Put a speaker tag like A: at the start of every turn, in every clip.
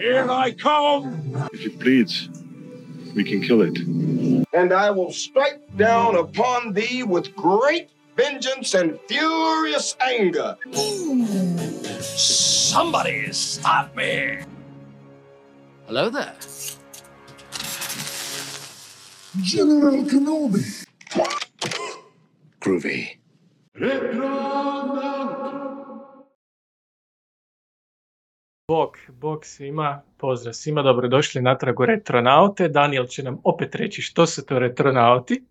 A: Here I come!
B: If it bleeds, we can kill it.
C: And I will strike down upon thee with great vengeance and furious anger.
A: Somebody stop me!
D: Hello there.
A: General Kenobi!
B: Groovy.
E: Bog, bog svima, pozdrav svima, dobrodošli natrag u Retronaute. Daniel će nam opet reći što su to Retronauti.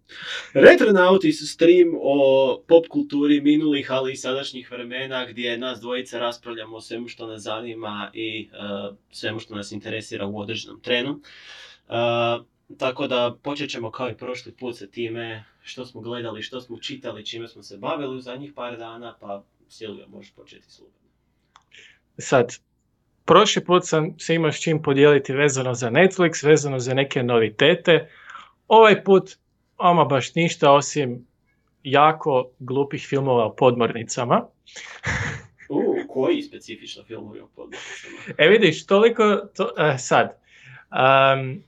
F: Retronauti su stream o pop kulturi minulih, ali i sadašnjih vremena gdje nas dvojica raspravljamo o svemu što nas zanima i uh, svemu što nas interesira u određenom trenu. Uh, tako da počet ćemo kao i prošli put sa time što smo gledali, što smo čitali, čime smo se bavili u zadnjih par dana, pa Silvija možeš početi slobodno.
E: Sad, prošli put sam se imao s čim podijeliti vezano za Netflix, vezano za neke novitete. Ovaj put, ama baš ništa osim jako glupih filmova o podmornicama.
F: U, koji specifično filmovi o podmornicama?
E: E vidiš, toliko, to, e, sad, um,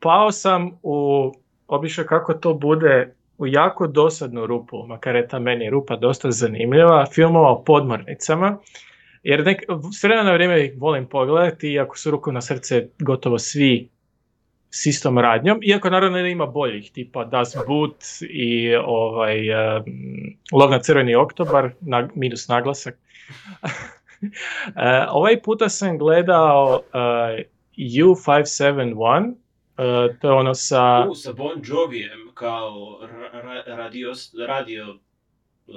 E: pao sam u, obično kako to bude, u jako dosadnu rupu, makar je ta meni rupa dosta zanimljiva, filmova o podmornicama, jer nek, s vremena na vrijeme ih volim pogledati, iako su ruku na srce gotovo svi s istom radnjom, iako naravno ima boljih, tipa Das Boot i ovaj, um, Lov na crveni oktobar, na, minus naglasak. E, ovaj puta sam gledao uh, U571, uh, to je ono sa...
F: U, sa Bon Jovijem kao ra- ra- radio, radio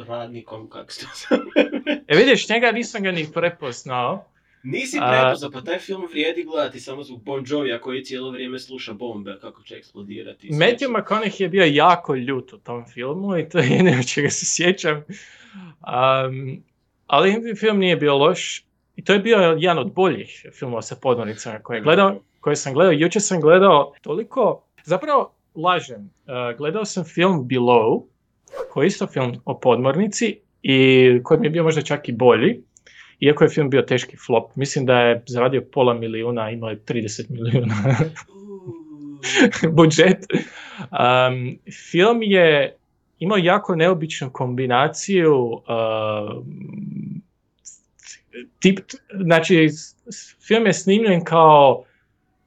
F: radnikom, kako se to zove.
E: E vidiš, njega nisam ga ni prepoznao.
F: Nisi
E: A-
F: prepoznao, pa taj film vrijedi gledati samo zbog Bon Jovija koji cijelo vrijeme sluša bombe kako će eksplodirati.
E: Matthew. McConaughey je bio jako ljut u tom filmu i to je jedino čega se sjećam. Um, ali film nije bio loš i to je bio jedan od boljih filmova sa podmornicama koje, je gledao, koje sam gledao. Jučer sam gledao toliko, zapravo lažem, uh, gledao sam film Below, koji je isto film o podmornici i koji mi je bio možda čak i bolji. Iako je film bio teški flop, mislim da je zaradio pola milijuna, imao je 30 milijuna budžet. Um, film je imao jako neobičnu kombinaciju um, tip, znači film je snimljen kao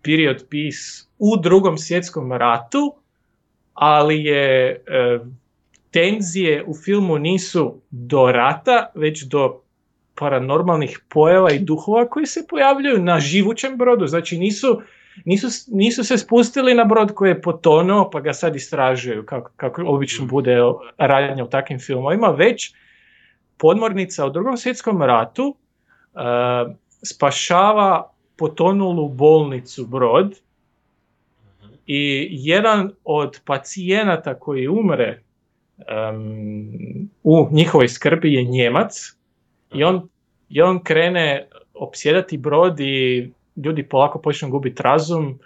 E: period piece u drugom svjetskom ratu, ali je e, tenzije u filmu nisu do rata, već do paranormalnih pojava i duhova koji se pojavljuju na živućem brodu. Znači nisu, nisu, nisu se spustili na brod koji je potonuo pa ga sad istražuju kako, kako obično bude radnja u takvim filmovima, već podmornica u drugom svjetskom ratu e, spašava potonulu bolnicu brod i jedan od pacijenata koji umre em, u njihovoj skrbi je Njemac i on, i on krene opsjedati brod i ljudi polako počnu gubiti razum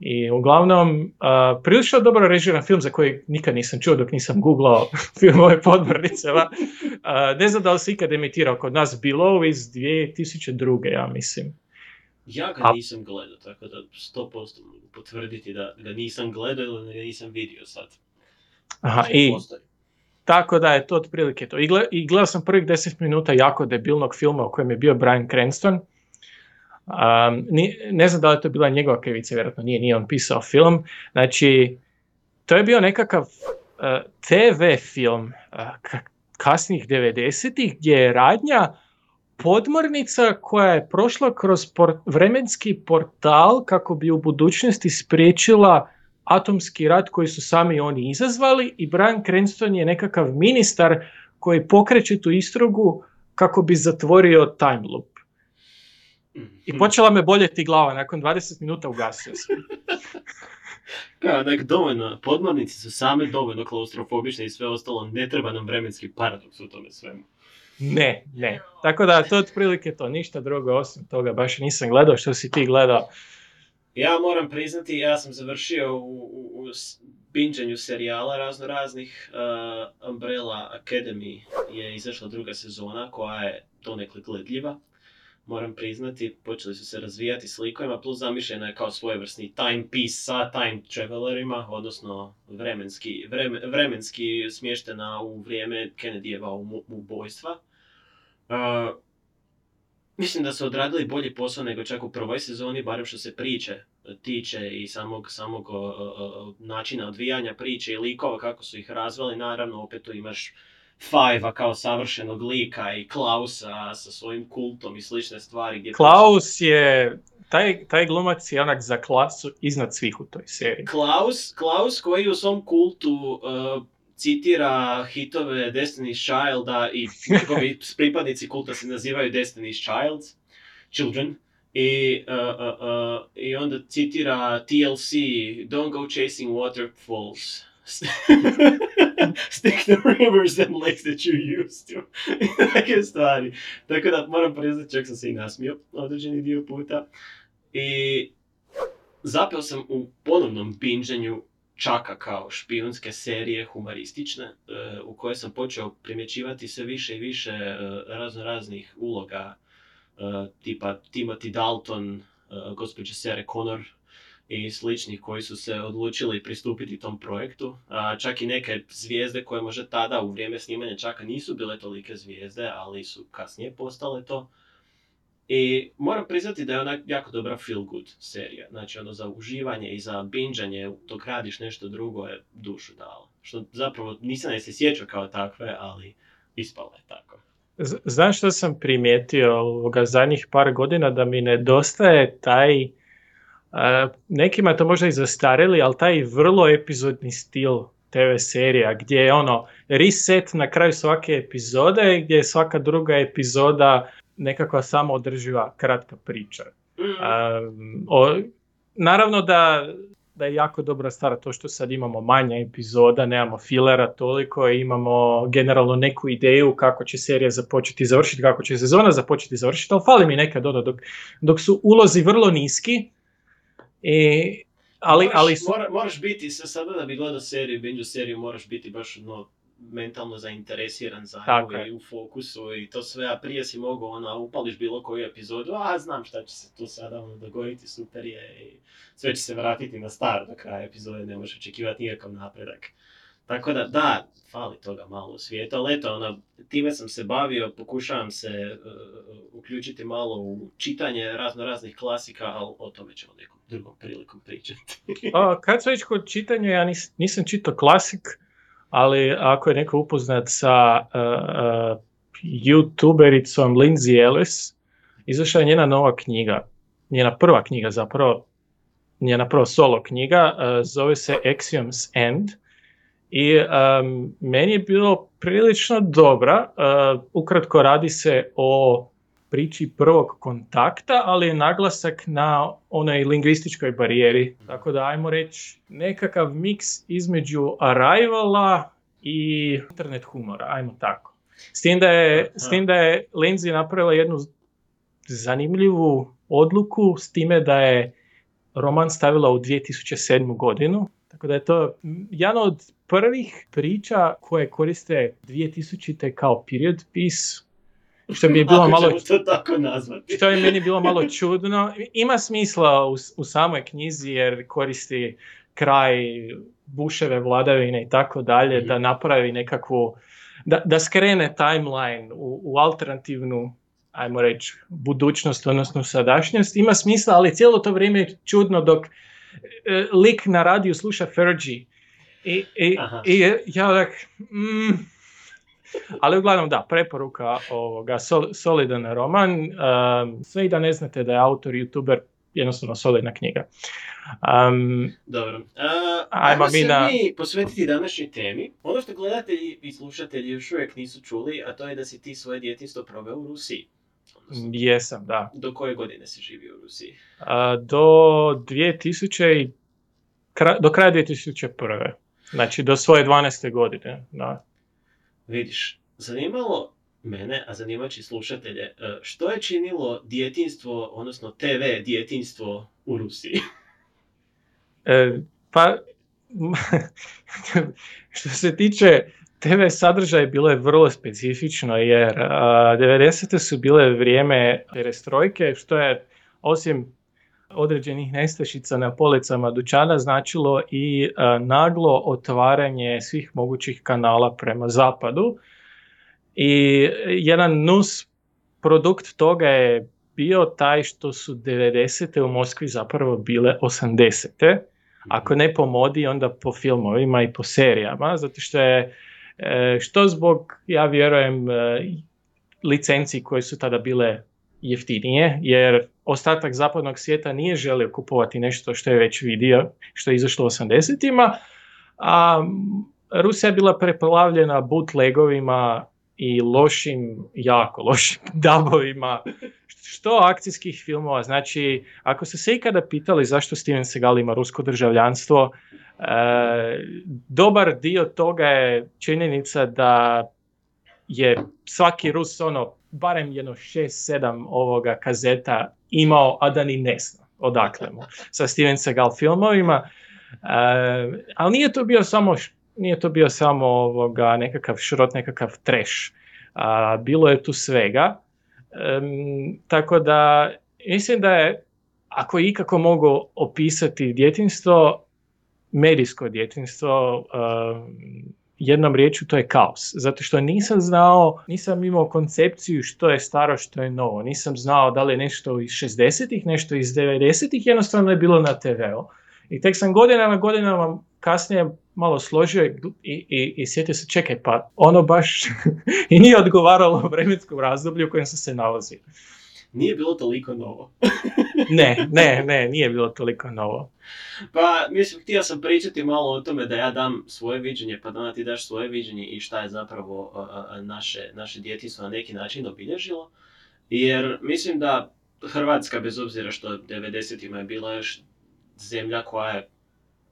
E: i uglavnom a, prilično dobro režiran film za koji nikad nisam čuo dok nisam googlao filmove podmornicama. A, ne znam da li se ikad emitirao kod nas Below iz 2002. ja mislim.
F: Ja ga
E: A-
F: nisam gledao, tako da 100% mogu potvrditi da ga nisam gledao ili da ga nisam vidio sad.
E: Aha, i tako da je to otprilike to. I, gle- i gledao sam prvih 10 minuta jako debilnog filma u kojem je bio Brian Cranston. Um, ne znam da li je to bila njegova krivica, vjerojatno nije, nije on pisao film. Znači, to je bio nekakav uh, TV film uh, ka- kasnih 90-ih gdje je radnja podmornica koja je prošla kroz por- vremenski portal kako bi u budućnosti spriječila atomski rat koji su sami oni izazvali i Brian Cranston je nekakav ministar koji pokreće tu istragu kako bi zatvorio time loop. I počela me boljeti glava, nakon 20 minuta ugasio sam.
F: Kao, nek dovoljno, podmornice su same dovoljno klaustrofobične i sve ostalo, ne treba nam vremenski paradoks u tome svemu.
E: Ne, ne. Tako da to je otprilike to, ništa drugo osim toga, baš nisam gledao što si ti gledao.
F: Ja moram priznati, ja sam završio u, u, u binđanju serijala razno raznih. Uh, Umbrella Academy je izašla druga sezona koja je donekle gledljiva. moram priznati, počeli su se razvijati s likovima, plus zamišljena je kao svojevrsni timepiece sa time travelerima, odnosno vremenski, vreme- vremenski smještena u vrijeme Kennedyjeva ubojstva. Uh, mislim da su odradili bolji posao nego čak u prvoj sezoni, barem što se priče tiče i samog, samog o, načina odvijanja priče i likova, kako su ih razvali. Naravno, opet tu imaš Five-a kao savršenog lika i Klausa sa svojim kultom i slične stvari. Gdje
E: Klaus je, taj, taj glumac je onak za klasu iznad svih u toj seriji.
F: Klaus, Klaus koji u svom kultu uh, citira hitove Destiny's Childa i njegovi pripadnici kulta se nazivaju Destiny's Childs, Children. I, uh, uh, uh, I onda citira TLC, Don't go chasing waterfalls. Stick to rivers and lakes that you used to. Neke stvari. Tako da moram priznati, čak sam se i nasmio određeni dio puta. I zapeo sam u ponovnom binđenju čaka kao špijunske serije humoristične, e, u kojoj sam počeo primjećivati sve više i više e, razno raznih uloga, e, tipa Timothy Dalton, gospođe Sarah Connor i sličnih koji su se odlučili pristupiti tom projektu. Čak i neke zvijezde koje možda tada u vrijeme snimanja čaka nisu bile tolike zvijezde, ali su kasnije postale to. I moram priznati da je ona jako dobra feel good serija. Znači ono za uživanje i za binđanje dok radiš nešto drugo je dušu dala. Što zapravo nisam je se sjećao kao takve, ali ispalo je tako.
E: Znaš što sam primijetio ovoga zadnjih par godina da mi nedostaje taj, uh, nekima to možda i zastarili, ali taj vrlo epizodni stil TV serija gdje je ono reset na kraju svake epizode gdje je svaka druga epizoda nekakva samoodrživa kratka priča.
F: Mm.
E: Um, o, naravno da, da je jako dobra stvar to što sad imamo manja epizoda, nemamo filera toliko, imamo generalno neku ideju kako će serija započeti i završiti, kako će sezona započeti i završiti, ali fali mi nekad ono dok, dok su ulozi vrlo niski. I, ali,
F: moraš,
E: ali su-
F: mora- moraš biti, sa- sada da bi gledao seriju, binge seriju, moraš biti baš ono, mentalno zainteresiran za
E: Tako je.
F: i u fokusu i to sve, a prije si mogao ona, upališ bilo koju epizodu, a znam šta će se tu sada ono, dogoditi, super je i sve će se vratiti na staro do kraja epizode, ne možeš očekivati nikakav napredak. Tako da, da, fali toga malo u svijetu, ali eto, ono, time sam se bavio, pokušavam se uh, uključiti malo u čitanje razno raznih klasika, ali o tome ćemo nekom drugom prilikom pričati.
E: A, kad sam već kod čitanja, ja nis- nisam čitao klasik, ali ako je neko upoznat sa uh, youtubericom Lindsay Ellis, izašla je njena nova knjiga, njena prva knjiga zapravo, njena prva solo knjiga, uh, zove se Axioms End. I um, meni je bilo prilično dobra, uh, ukratko radi se o priči prvog kontakta, ali je naglasak na onoj lingvističkoj barijeri. Tako da ajmo reći nekakav miks između Arrivala i internet humora, ajmo tako. S tim da je, s tim da je Lindsay napravila jednu zanimljivu odluku s time da je roman stavila u 2007. godinu. Tako da je to jedan od prvih priča koje koriste 2000. kao period piece, što mi je bilo
F: Ako
E: malo
F: to tako nazvati.
E: što je meni bilo malo čudno. Ima smisla u, u samoj knjizi jer koristi kraj Buševe vladavine i tako dalje, da napravi nekakvu, da, da skrene timeline u, u alternativnu ajmo reći, budućnost, odnosno sadašnjost. Ima smisla, ali cijelo to vrijeme je čudno dok e, lik na radiju sluša Fergie. I, i, i ja tak, mm, ali uglavnom da, preporuka ovoga, sol, solidan roman. Um, sve i da ne znate da je autor, youtuber, jednostavno solidna knjiga. Um,
F: Dobro. Uh,
E: Ajmo
F: ajmo
E: mi na-
F: mi posvetiti današnjoj temi. Ono što gledatelji i slušatelji još uvijek nisu čuli, a to je da si ti svoje djetinstvo proveo u Rusiji. Odnosno,
E: jesam, da.
F: do koje godine si živio u Rusiji?
E: A, do 2000 i, kra- do kraja 2001. Znači do svoje 12. godine. Da.
F: Vidiš, zanimalo mene, a zanimat će i slušatelje, e, što je činilo djetinstvo, odnosno TV djetinstvo u Rusiji?
E: E, pa, što se tiče TV sadržaj bilo je vrlo specifično jer uh, 90. su bile vrijeme perestrojke što je osim određenih nestašica na policama dućana značilo i naglo otvaranje svih mogućih kanala prema zapadu. I jedan nus produkt toga je bio taj što su 90. u Moskvi zapravo bile 80. Ako ne po modi, onda po filmovima i po serijama, zato što je e, što zbog, ja vjerujem, e, licenciji koje su tada bile jeftinije, jer ostatak zapadnog svijeta nije želio kupovati nešto što je već vidio, što je izašlo u 80-ima, a Rusija je bila preplavljena bootlegovima i lošim, jako lošim dabovima, što akcijskih filmova. Znači, ako ste se ikada pitali zašto Steven Seagal ima rusko državljanstvo, e, dobar dio toga je činjenica da je svaki Rus ono barem jedno 6-7 ovoga kazeta imao, a da ni ne zna odakle mu, sa Steven Seagal filmovima. Uh, ali nije to bio samo nije to bio samo ovoga, nekakav šrot, nekakav trash. Uh, bilo je tu svega. Um, tako da mislim da je, ako ikako mogu opisati djetinstvo, medijsko djetinstvo, uh, jednom riječju to je kaos. Zato što nisam znao, nisam imao koncepciju što je staro, što je novo. Nisam znao da li je nešto iz 60-ih, nešto iz 90-ih, jednostavno je bilo na TV-u. I tek sam godinama, godinama kasnije malo složio i, i, i sjetio se, čekaj, pa ono baš i nije odgovaralo vremenskom razdoblju u kojem sam se nalazio.
F: Nije bilo toliko novo.
E: ne, ne, ne, nije bilo toliko novo.
F: Pa, mislim, htio sam pričati malo o tome da ja dam svoje viđenje, pa da ti daš svoje viđenje i šta je zapravo naše, naše djetinstvo na neki način obilježilo. Jer mislim da Hrvatska, bez obzira što 90-ima je bila još zemlja koja je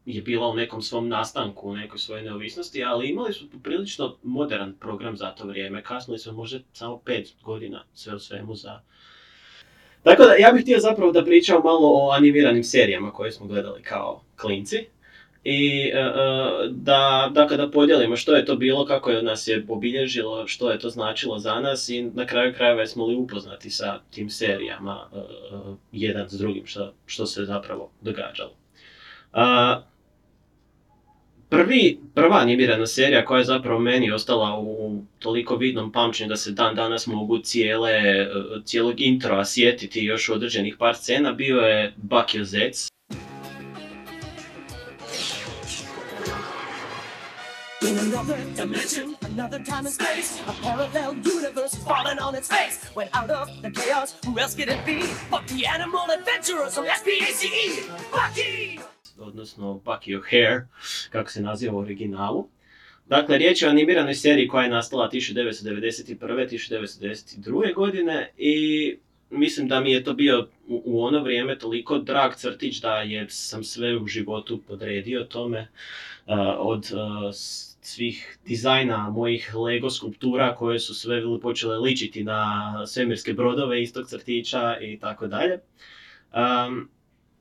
F: je bila u nekom svom nastanku, u nekoj svojoj neovisnosti, ali imali su prilično modern program za to vrijeme. Kasnili smo možda samo pet godina sve u svemu za, tako da, ja bih htio zapravo da pričam malo o animiranim serijama koje smo gledali kao klinci. I uh, da, da kada podijelimo što je to bilo, kako je nas je obilježilo, što je to značilo za nas i na kraju krajeva smo li upoznati sa tim serijama uh, jedan s drugim, što, što se zapravo događalo. Prvi, prva animirana serija koja je zapravo meni ostala u toliko vidnom pamćenju da se dan danas mogu cijele, cijelog introa sjetiti još određenih par scena, bio je Bakio Zec. Another dimension, another time and space, a parallel universe falling on its face. When out of the chaos, who else could it be? But the animal adventurers from SPACE! Bucky! Odnosno Bucky O'Hare, kako se naziva u originalu. Dakle, riječ je o animiranoj seriji koja je nastala 1991. 1992. godine i mislim da mi je to bio u, ono vrijeme toliko drag crtić da je sam sve u životu podredio tome uh, od uh, svih dizajna mojih Lego skulptura koje su sve počele ličiti na svemirske brodove istog crtića i tako dalje. Um,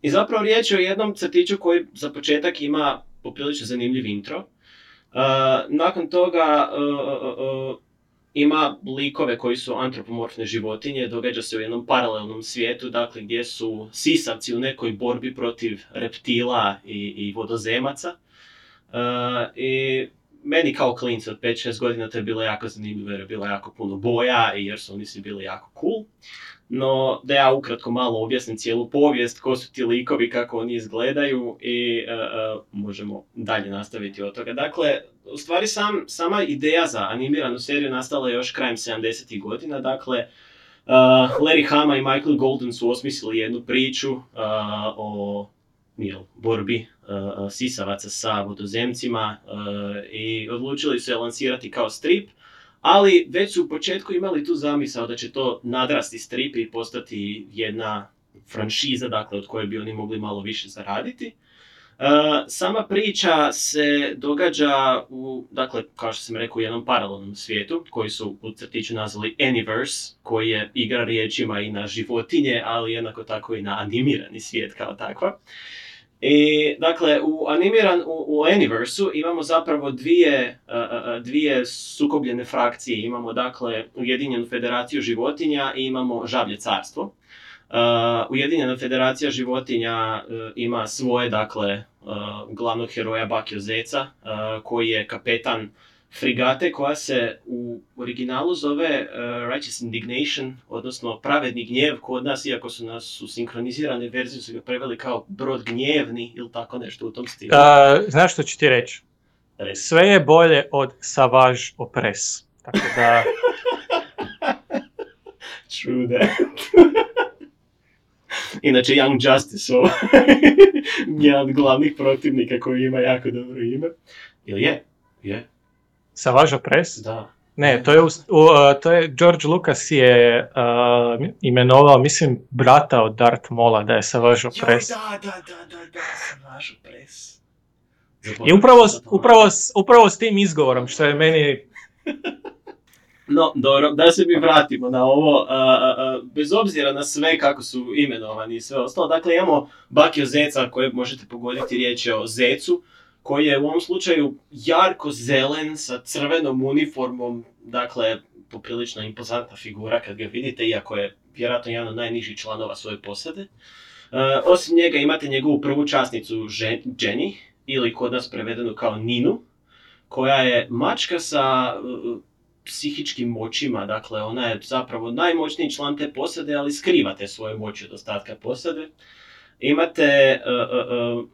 F: i zapravo riječ je o jednom crtiću koji za početak ima poprilično zanimljiv intro. Uh, nakon toga uh, uh, ima likove koji su antropomorfne životinje, događa se u jednom paralelnom svijetu, dakle gdje su sisavci u nekoj borbi protiv reptila i, i vodozemaca. I meni kao klincu od 5-6 godina to je bilo jako zanimljivo jer je bilo jako puno boja i jer su oni svi bili jako cool. No, da ja ukratko malo objasnim cijelu povijest, ko su ti likovi, kako oni izgledaju i uh, možemo dalje nastaviti od toga. Dakle, u stvari sam, sama ideja za animiranu seriju nastala još krajem 70. godina, dakle, uh, Larry Hama i Michael Golden su osmislili jednu priču uh, o jel, borbi sisavaca sa vodozemcima i odlučili su je lansirati kao strip ali već su u početku imali tu zamisao da će to nadrasti strip i postati jedna franšiza, dakle, od koje bi oni mogli malo više zaraditi. Uh, sama priča se događa u, dakle, kao što sam rekao, u jednom paralelnom svijetu, koji su u crtiću nazvali Anyverse, koji je igra riječima i na životinje, ali jednako tako i na animirani svijet kao takva. I, dakle, u animiran, u, u Anyversu imamo zapravo dvije, uh, uh, dvije sukobljene frakcije. Imamo, dakle, Ujedinjenu federaciju životinja i imamo Žablje carstvo. Ujedinjena federacija životinja ima svoje, dakle, glavnog heroja Bakio Zeca, koji je kapetan frigate koja se u originalu zove uh, Righteous Indignation, odnosno Pravedni gnjev kod nas, iako su nas su sinkronizirane verzije su ga preveli kao Brod gnjevni ili tako nešto u tom stilu.
E: Uh, znaš što ću ti reći?
F: Reci.
E: Sve je bolje od Savage Opress. Tako da,
F: True that. Inače, Young Justice, ovo, jedan od glavnih protivnika koji ima jako dobro ime. Ili je? Je,
E: Savage Opress?
F: da.
E: Ne, to je, u, u, uh, to je George Lucas je uh, imenovao, mislim, brata od Darth Mola da je Savage Opress.
F: Joj, da, da, da, da, da, Savage Opress.
E: I upravo, upravo, upravo s tim izgovorom, što je meni
F: No, dobro, da se mi vratimo na ovo, a, a, a, bez obzira na sve kako su imenovani i sve ostalo, dakle imamo Bakio Zeca koje možete pogoditi, riječ je o Zecu, koji je u ovom slučaju jarko zelen sa crvenom uniformom, dakle poprilično impozantna figura kad ga vidite, iako je vjerojatno jedan od najnižih članova svoje posade. E, osim njega imate njegovu prvu časnicu Žen- Jenny, ili kod nas prevedenu kao Ninu, koja je mačka sa uh, psihičkim moćima, dakle ona je zapravo najmoćniji član te posade, ali skriva te svoje moći od ostatka posade. Imate uh,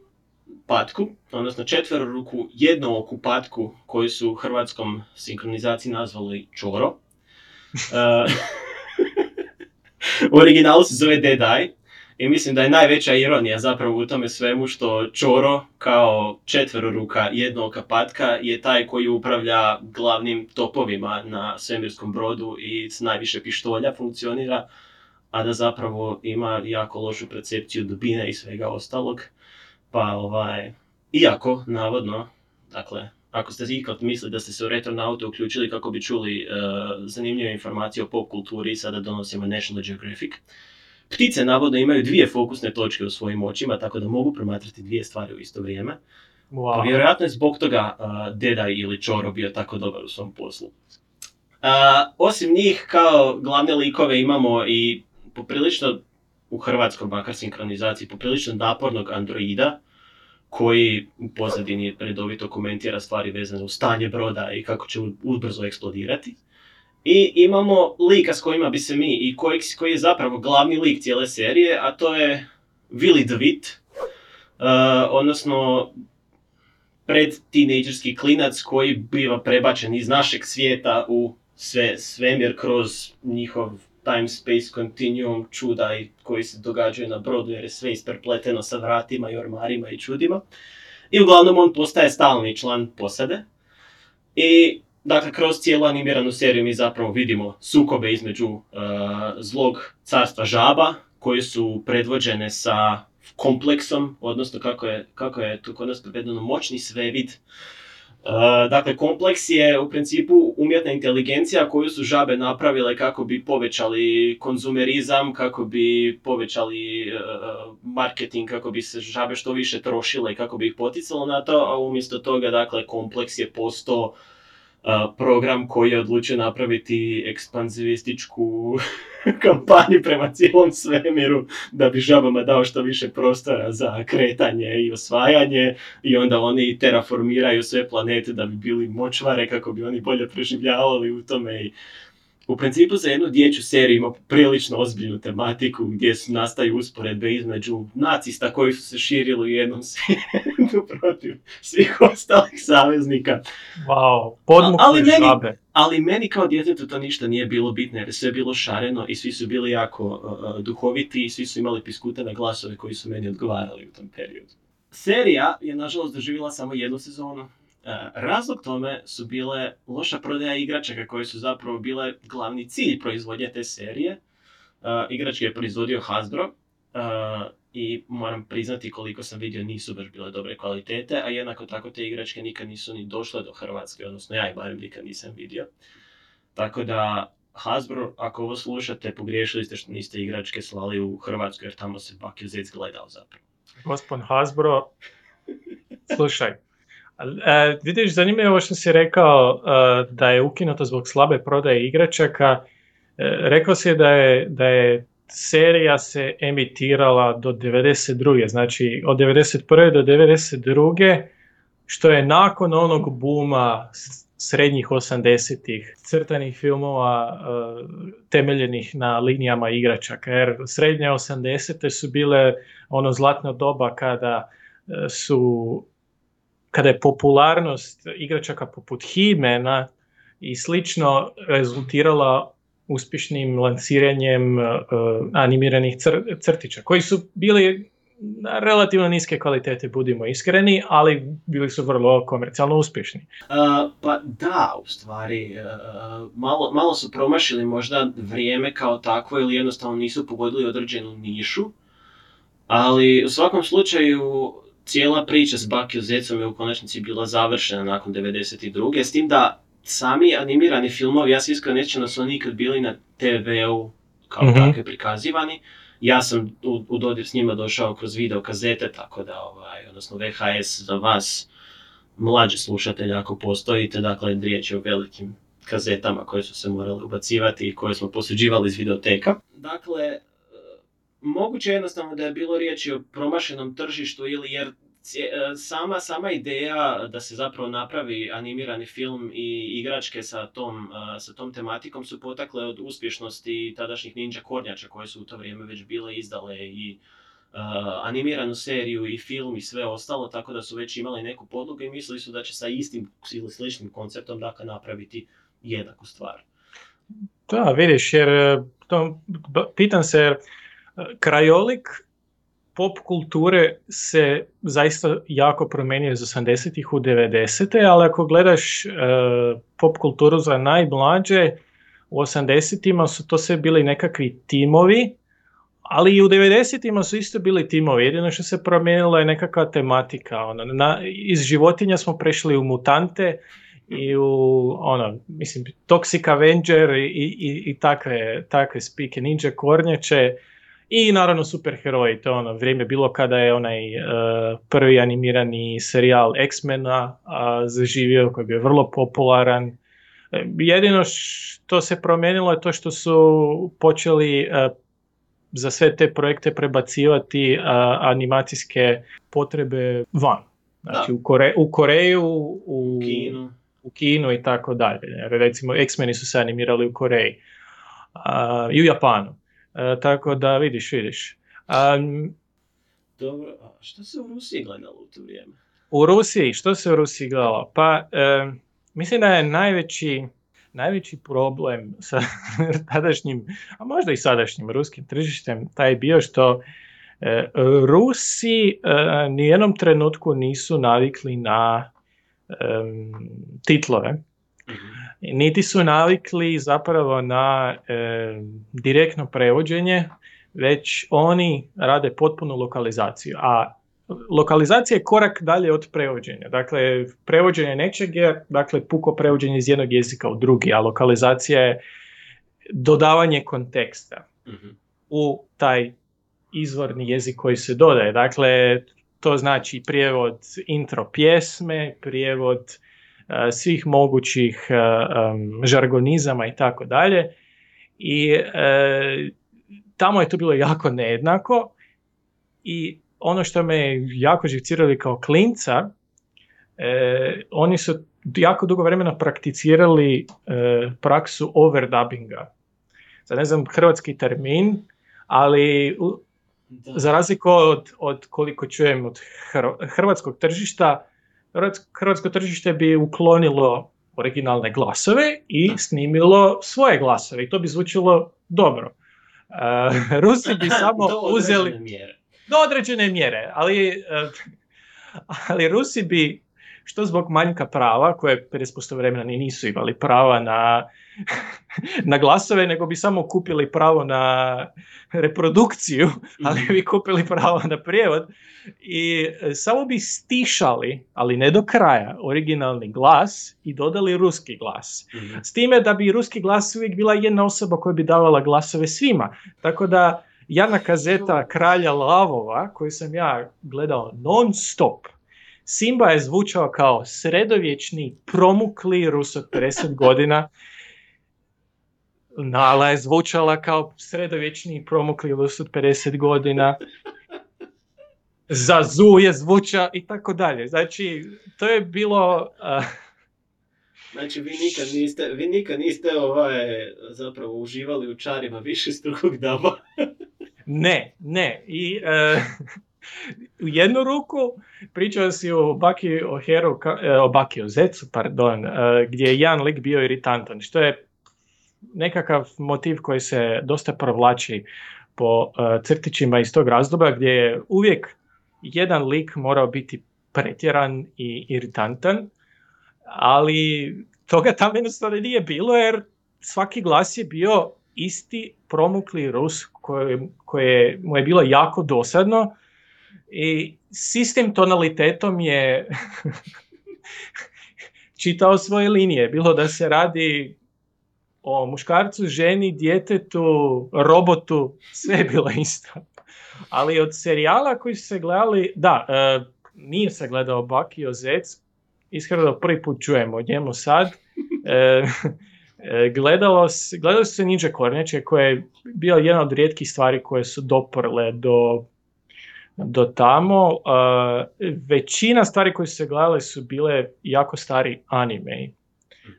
F: patku, odnosno četveroruku jednooku patku koju su u hrvatskom sinkronizaciji nazvali Čoro. Uh, u originalu se zove Dead Eye. I mislim da je najveća ironija zapravo u tome svemu što Čoro kao četveroruka jednooka patka je taj koji upravlja glavnim topovima na svemirskom brodu i s najviše pištolja funkcionira, a da zapravo ima jako lošu percepciju dubine i svega ostalog. Pa ovaj, iako, navodno, dakle, ako ste ikad mislili da ste se u Retronautu uključili kako bi čuli uh, zanimljive informacije o pop kulturi, sada donosimo National Geographic. Ptice navodno imaju dvije fokusne točke u svojim očima, tako da mogu promatrati dvije stvari u isto vrijeme. Pa
E: wow.
F: vjerojatno je zbog toga uh, Deda ili Čoro bio tako dobar u svom poslu. Uh, osim njih, kao glavne likove imamo i poprilično, u hrvatskoj makar sinkronizaciji, poprilično napornog androida, koji u pozadini redovito komentira stvari vezane u stanje broda i kako će ubrzo eksplodirati. I imamo lika s kojima bi se mi, i koji, koji je zapravo glavni lik cijele serije, a to je Willy DeWitt, uh, odnosno pred tinejdžerski klinac koji biva prebačen iz našeg svijeta u sve, svemir kroz njihov time space continuum čuda i koji se događaju na brodu jer je sve isprepleteno sa vratima i ormarima i čudima. I uglavnom on postaje stalni član posade. I dakle kroz cijelu animiranu seriju mi zapravo vidimo sukobe između uh, zlog carstva žaba koje su predvođene sa kompleksom, odnosno kako je, kako je to kod nas prevedeno moćni svevid. Uh, dakle, kompleks je u principu umjetna inteligencija koju su žabe napravile kako bi povećali konzumerizam, kako bi povećali uh, marketing, kako bi se žabe što više trošile i kako bi ih poticalo na to, a umjesto toga, dakle, kompleks je postao program koji je odlučio napraviti ekspanzivističku kampanju prema cijelom svemiru da bi žabama dao što više prostora za kretanje i osvajanje i onda oni terraformiraju sve planete da bi bili močvare kako bi oni bolje preživljavali u tome i u principu za jednu dječju seriju ima prilično ozbiljnu tematiku gdje su nastaju usporedbe između nacista koji su se širili u jednom svijetu protiv svih ostalih saveznika.
E: Wow, podmukli
F: Ali meni-
E: žabe.
F: Ali meni kao djetetu to ništa nije bilo bitno jer je sve bilo šareno i svi su bili jako uh, duhoviti i svi su imali piskutene glasove koji su meni odgovarali u tom periodu. Serija je nažalost doživjela samo jednu sezonu. Razlog tome su bile loša prodaja igračaka koje su zapravo bile glavni cilj proizvodnje te serije. Uh, igračke je proizvodio Hasbro i moram priznati koliko sam vidio nisu baš bile dobre kvalitete, a jednako tako te igračke nikad nisu ni došle do Hrvatske, odnosno ja ih barem nikad nisam vidio. Tako da Hasbro, ako ovo slušate, pogriješili ste što niste igračke slali u Hrvatsku jer tamo se Bakio Zec gledao zapravo.
E: Gospon Hasbro, slušaj, e, vidiš, zanimljivo ovo što si rekao e, da je ukinuto zbog slabe prodaje igračaka. E, rekao si da je, da je serija se emitirala do 92. Znači od 91. do 92. što je nakon onog buma srednjih 80-ih crtanih filmova e, temeljenih na linijama igračaka. Jer srednje 80. su bile ono zlatno doba kada e, su kada je popularnost igračaka poput He-Mana i slično rezultirala uspješnim lansiranjem e, animiranih cr- crtića, koji su bili na relativno niske kvalitete, budimo iskreni, ali bili su vrlo komercijalno uspješni.
F: Uh, pa da, u stvari, uh, malo, malo su promašili možda vrijeme kao takvo ili jednostavno nisu pogodili određenu nišu, ali u svakom slučaju cijela priča s Bakio Zecom je u konačnici bila završena nakon 92. S tim da sami animirani filmovi, ja se iskreno nećem da su oni nikad bili na TV-u kao
E: Mhm.
F: takve prikazivani. Ja sam u, u dodir s njima došao kroz video kazete, tako da, ovaj, odnosno VHS za vas, mlađe slušatelje ako postojite, dakle riječ je o velikim kazetama koje su se morale ubacivati i koje smo posuđivali iz videoteka. Dakle, moguće je jednostavno da je bilo riječi o promašenom tržištu ili jer e, sama, sama ideja da se zapravo napravi animirani film i igračke sa tom, e, sa tom tematikom su potakle od uspješnosti tadašnjih ninja kornjača koje su u to vrijeme već bile izdale i uh, animiranu seriju i film i sve ostalo, tako da su već imali neku podlogu i mislili su da će sa istim ili sličnim konceptom dakle napraviti jednaku stvar.
E: Da, vidiš, jer to, pitam se, krajolik pop kulture se zaista jako promijenio iz 80-ih u 90-te, ali ako gledaš e, pop kulturu za najmlađe, u 80-ima su to sve bili nekakvi timovi, ali i u 90-ima su isto bili timovi, jedino što se promijenila je nekakva tematika. Ono, na, iz životinja smo prešli u mutante, i u ono, mislim, Toxic Avenger i, i, i takve, takve spike, ninja kornjače i naravno superheroji, to je ono vrijeme bilo kada je onaj e, prvi animirani serijal X-mena a, zaživio koji je bio vrlo popularan. E, jedino što se promijenilo je to što su počeli e, za sve te projekte prebacivati animacijske potrebe van. Znači u, Kore, u Koreju, u,
F: Kinu.
E: u Kinu i tako dalje. Recimo X-meni su se animirali u Koreji i u Japanu. E, tako da vidiš, vidiš. Um,
F: Dobro, a što se u Rusiji gledalo u to vrijeme?
E: u Rusiji, što se u Rusiji gledalo? Pa, e, mislim da je najveći, najveći problem sa tadašnjim, a možda i sadašnjim ruskim tržištem, taj bio što e, Rusi e, ni u jednom trenutku nisu navikli na titlove, niti su navikli zapravo na em, direktno prevođenje, već oni rade potpunu lokalizaciju, a lokalizacija je korak dalje od prevođenja. Dakle, prevođenje nečeg je dakle, puko prevođenje iz jednog jezika u drugi, a lokalizacija je dodavanje konteksta
F: Mhm.
E: u taj izvorni jezik koji se dodaje. Dakle, to znači prijevod intro pjesme, prijevod e, svih mogućih e, žargonizama i tako dalje. I e, tamo je to bilo jako nejednako i ono što me jako živcirali kao klinca, e, oni su jako dugo vremena prakticirali e, praksu overdubbinga. Sad ne znam hrvatski termin, ali u- za razliku od, od koliko čujem od hr- hrvatskog tržišta, hrvatsko, tržište bi uklonilo originalne glasove i snimilo svoje glasove i to bi zvučilo dobro. E, Rusi bi samo
F: Do
E: uzeli
F: određene mjere.
E: do određene mjere, ali, e, ali Rusi bi, što zbog manjka prava, koje 50% vremena ni nisu imali prava na, na glasove, nego bi samo kupili pravo na reprodukciju, ali
F: Mhm.
E: bi kupili pravo na prijevod i e, samo bi stišali, ali ne do kraja, originalni glas i dodali ruski glas.
F: Mhm.
E: S time da bi ruski glas uvijek bila jedna osoba koja bi davala glasove svima. Tako da jedna kazeta Kralja Lavova koju sam ja gledao non stop. Simba je zvučao kao sredovječni promukli Rus od 50 godina. Nala je zvučala kao sredovječni promukli Rus od 50 godina. Zazu je zvučao i tako dalje. Znači, to je bilo... uh,
F: Znači, vi nikad niste, vi nikad niste ovaj, zapravo uživali u čarima više strukog daba.
E: Ne, ne. I e, u jednu ruku pričao si o Baki o Heru, e, o Baki o Zecu, pardon, e, gdje je jedan lik bio iritantan, što je nekakav motiv koji se dosta provlači po e, crtićima iz tog razdoblja gdje je uvijek jedan lik morao biti pretjeran i iritantan, ali toga tamo jednostavno nije bilo jer svaki glas je bio isti promukli Rus koji, koje mu je bilo jako dosadno i s istim tonalitetom je čitao svoje linije, bilo da se radi o muškarcu, ženi, djetetu, robotu, sve je bilo isto. Ali od serijala koji su se gledali, da, e, nije se gledao Baki o Zec, iskreno prvi put čujem o njemu sad. E, e, gledalo, gledalo se Ninja Kornjače koje je bio jedna od rijetkih stvari koje su doprle do, do tamo. E, većina stvari koje su se gledale su bile jako stari animeji.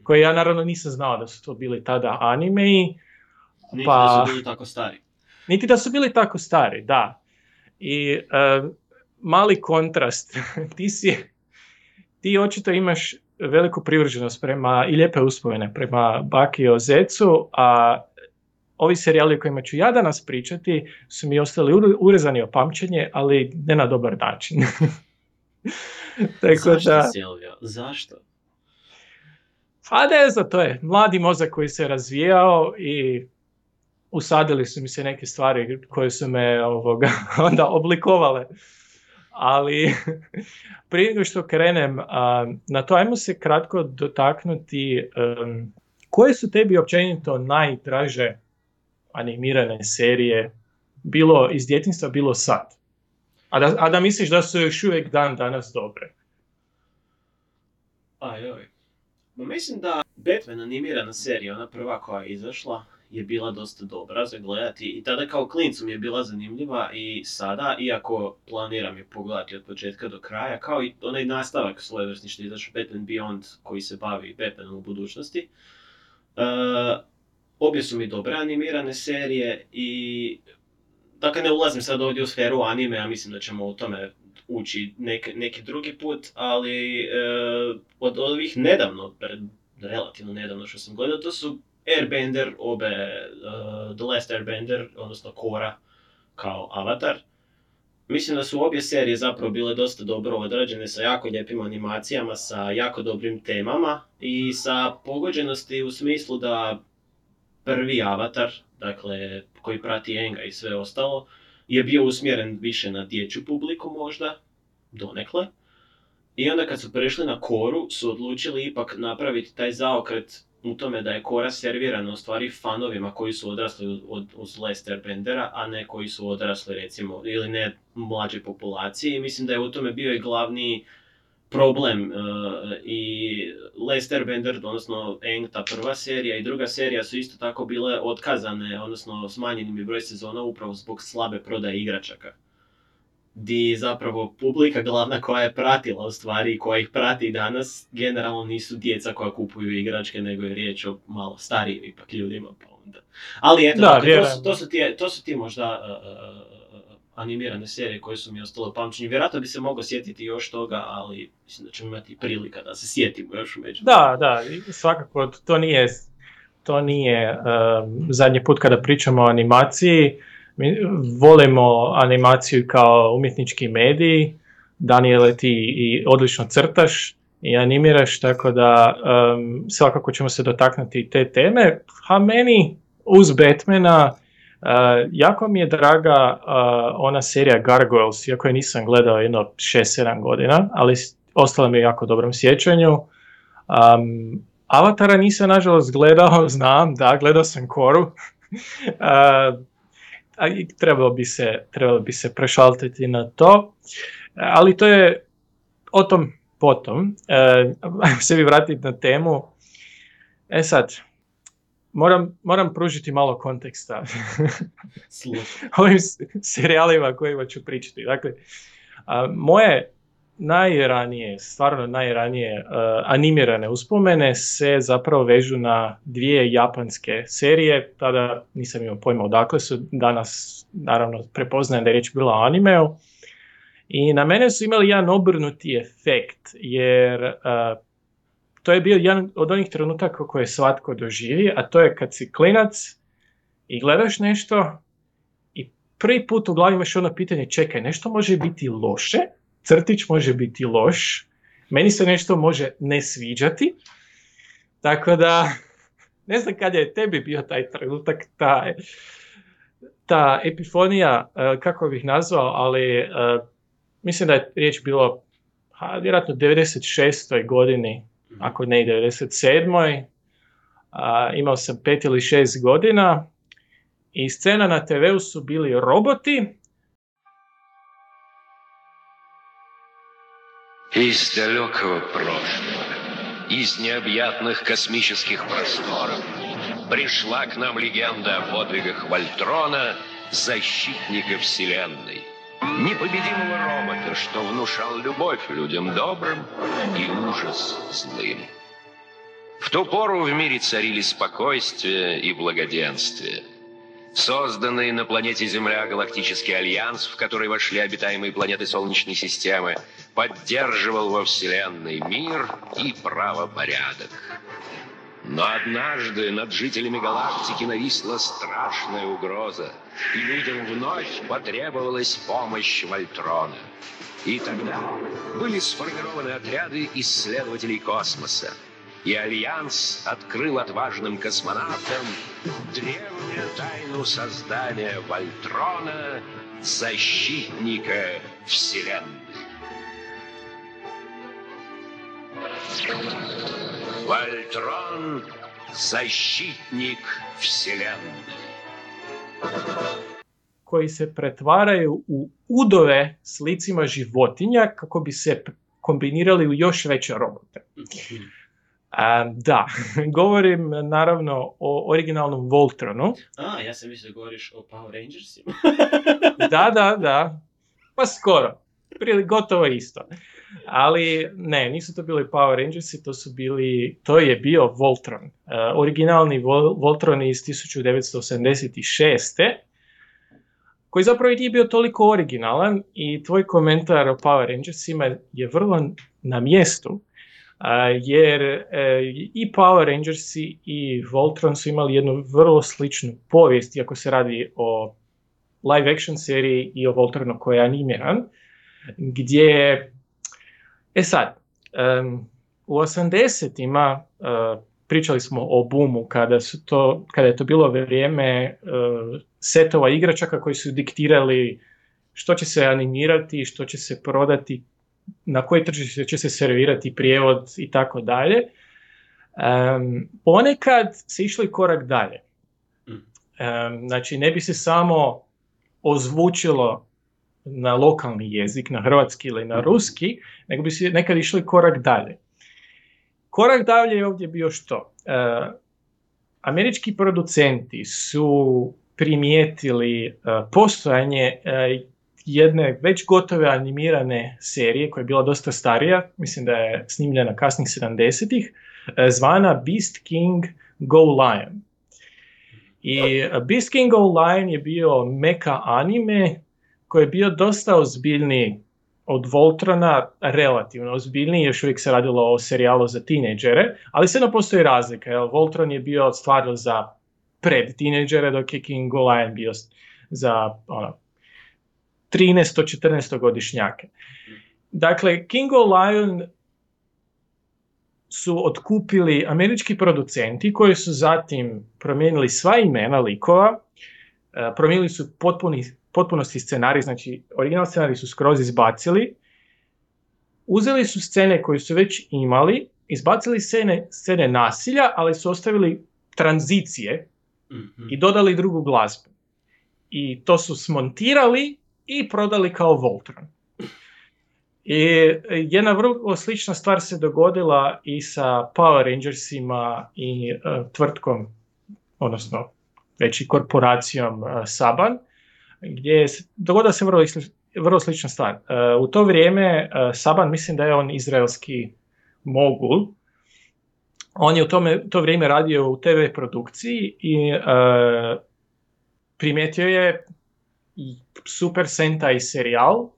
E: Koje ja naravno nisam znao da su to bili tada animeji.
F: Niti
E: Pa-
F: da su bili tako stari.
E: Niti da su bili tako stari, da. I e, mali kontrast, ti si, ti očito imaš veliku privrženost prema i lijepe uspomene prema Baki o Zecu, a ovi serijali o kojima ću ja danas pričati su mi ostali ure- urezani o pamćenje, ali ne na dobar način. Tako
F: Zašto,
E: da,
F: Silvio? Zašto?
E: A ne znam, to je mladi mozak koji se razvijao i usadili su mi se neke stvari koje su me ovoga, onda oblikovale. Ali prije nego što krenem na to, ajmo se kratko dotaknuti em, koje su tebi općenito najdraže animirane serije, bilo iz djetinjstva, bilo sad. A da, a da misliš da su još uvijek dan danas dobre.
F: Ajoj. Ma mislim da Batman animirana serija, ona prva koja je izašla, je bila dosta dobra za gledati i tada kao klincu mi je bila zanimljiva i sada, iako planiram je pogledati od početka do kraja, kao i onaj nastavak svojevrsni što je izašao Batman Beyond koji se bavi Batmanom u budućnosti. E, obje su mi dobre animirane serije i dakle ne ulazim sad ovdje u sferu anime, ja mislim da ćemo o tome ući nek, neki drugi put, ali e, od ovih nedavno, pred, relativno nedavno što sam gledao, to su Airbender, obe, e, The Last Airbender, odnosno Korra kao avatar. Mislim da su obje serije zapravo bile dosta dobro odrađene sa jako lijepim animacijama, sa jako dobrim temama i sa pogođenosti u smislu da prvi avatar, dakle koji prati Enga i sve ostalo, je bio usmjeren više na dječju publiku možda, donekle. I onda kad su prešli na koru, su odlučili ipak napraviti taj zaokret u tome da je kora servirana u stvari fanovima koji su odrasli od, uz Lester Bendera, a ne koji su odrasli recimo, ili ne mlađe populaciji. I mislim da je u tome bio i glavni problem e, i Lester Bender, odnosno Eng, ta prva serija i druga serija su isto tako bile otkazane, odnosno smanjeni mi broj sezona upravo zbog slabe prodaje igračaka. Di zapravo publika glavna koja je pratila u stvari i koja ih prati danas, generalno nisu djeca koja kupuju igračke, nego je riječ o malo starijim ipak ljudima. Pa onda. Ali eto,
E: Da,
F: dakle, to, su, to, su ti, to su ti možda uh, animirane serije koje su mi ostale u pamćenju. Vjerojatno bi se mogao sjetiti još toga, ali mislim da ćemo imati prilika da se sjetimo još umeđu.
E: Da, da, svakako to nije, to nije um, zadnji put kada pričamo o animaciji. Mi volimo animaciju kao umjetnički medij. Daniele, ti i odlično crtaš i animiraš, tako da um, svakako ćemo se dotaknuti te teme. A meni uz Batmana uh, jako mi je draga uh, ona serija Gargoyles, iako je nisam gledao jedno 6-7 godina, ali ostala mi je jako dobrom sjećanju. Um, Avatara nisam nažalost gledao, znam, da, gledao sam Koru. Uh, i trebalo bi se, trebalo bi se prešaltiti na to, ali to je o tom potom. Ajmo se vi vratiti na temu. E sad, moram, moram pružiti malo konteksta ovim serijalima kojima ću pričati. Dakle, a, moje najranije, stvarno najranije e, animirane uspomene se zapravo vežu na dvije japanske serije, tada nisam imao pojma odakle su, danas naravno prepoznajem da je riječ bila o animeu. I na mene su imali jedan obrnuti efekt, jer e, to je bio jedan od onih trenutaka koje svatko doživi, a to je kad si klinac i gledaš nešto i prvi put u glavi imaš ono pitanje, čekaj, nešto može biti loše, crtić može biti loš, meni se nešto može ne sviđati, tako da ne znam kad je tebi bio taj trenutak, ta, ta epifonija, eh, kako bih nazvao, ali eh, mislim da je riječ bilo ha, vjerojatno 96. godini, ako ne i 97. A, imao sam pet ili šest godina i scena na TV-u su bili roboti
G: Из далекого прошлого, из необъятных космических просторов, пришла к нам легенда о подвигах Вольтрона, защитника Вселенной. Непобедимого робота, что внушал любовь людям добрым и ужас злым. В ту пору в мире царили спокойствие и благоденствие. Созданный на планете Земля Галактический Альянс, в который вошли обитаемые планеты Солнечной системы, поддерживал во Вселенной мир и правопорядок. Но однажды над жителями галактики нависла страшная угроза, и людям вновь потребовалась помощь Вольтрона. И тогда были сформированы отряды исследователей космоса, и Альянс открыл отважным космонавтам древнюю тайну создания Вольтрона, защитника Вселенной. Вольтрон – защитник Вселенной.
E: koji se pretvaraju u udove s licima životinja kako bi se p- kombinirali u još veće robote. A, da, govorim naravno o originalnom Voltronu.
F: A, ja sam mislio da govoriš o Power Rangersima.
E: Da, da, da. Pa skoro. Prili gotovo isto. Ali ne, nisu to bili Power Rangersi, to su bili, to je bio Voltron. E, originalni Vol- Voltron iz 1986. koji zapravo nije bio toliko originalan i tvoj komentar o Power Rangersima je vrlo na mjestu. a, jer e, i Power Rangersi i Voltron su imali jednu vrlo sličnu povijest, iako se radi o live action seriji i o Voltronu koji je animiran, gdje, e sad, em, u 80-ima e, pričali smo o boomu kada, su to, kada je to bilo vrijeme e, setova igračaka koji su diktirali što će se animirati, što će se prodati, na koje tržište će se servirati prijevod i tako dalje. Ponekad se išlo i korak dalje. Em, Znači, ne bi se samo ozvučilo na lokalni jezik, na hrvatski ili na ruski, nego bi se nekad išli korak dalje. Korak dalje je ovdje bio što? E, američki producenti su primijetili e, postojanje e, jedne već gotove animirane serije koja je bila dosta starija, mislim da je snimljena kasnih 70-ih, e, zvana Beast King Go Lion. I Beast King Go Lion je bio meka anime koji je bio dosta ozbiljniji od Voltrona, relativno ozbiljniji, još uvijek se radilo o serijalu za tinejdžere, ali svejedno postoji razlika, jer Voltron je bio stvarno za pred tinejdžere, dok je King Lion bio za ono, 13-14 godišnjake. Dakle, King Lion su otkupili američki producenti koji su zatim promijenili sva imena likova, e, promijenili su potpuni, potpunosti scenarij, znači original scenarij su skroz izbacili, uzeli su scene koje su već imali, izbacili scene, scene nasilja, ali su ostavili tranzicije
F: Mhm.
E: i dodali drugu glazbu. i to su smontirali i prodali kao Voltron. I jedna vrlo slična stvar se dogodila i sa Power Rangersima i e, tvrtkom, odnosno već i korporacijom e, Saban, gdje se, dogodila se vrlo, vrlo slična stvar. E, u to vrijeme e, Saban, mislim da je on izraelski mogul, on je u tome, to vrijeme radio u TV produkciji i e, primijetio je Super Sentai serijal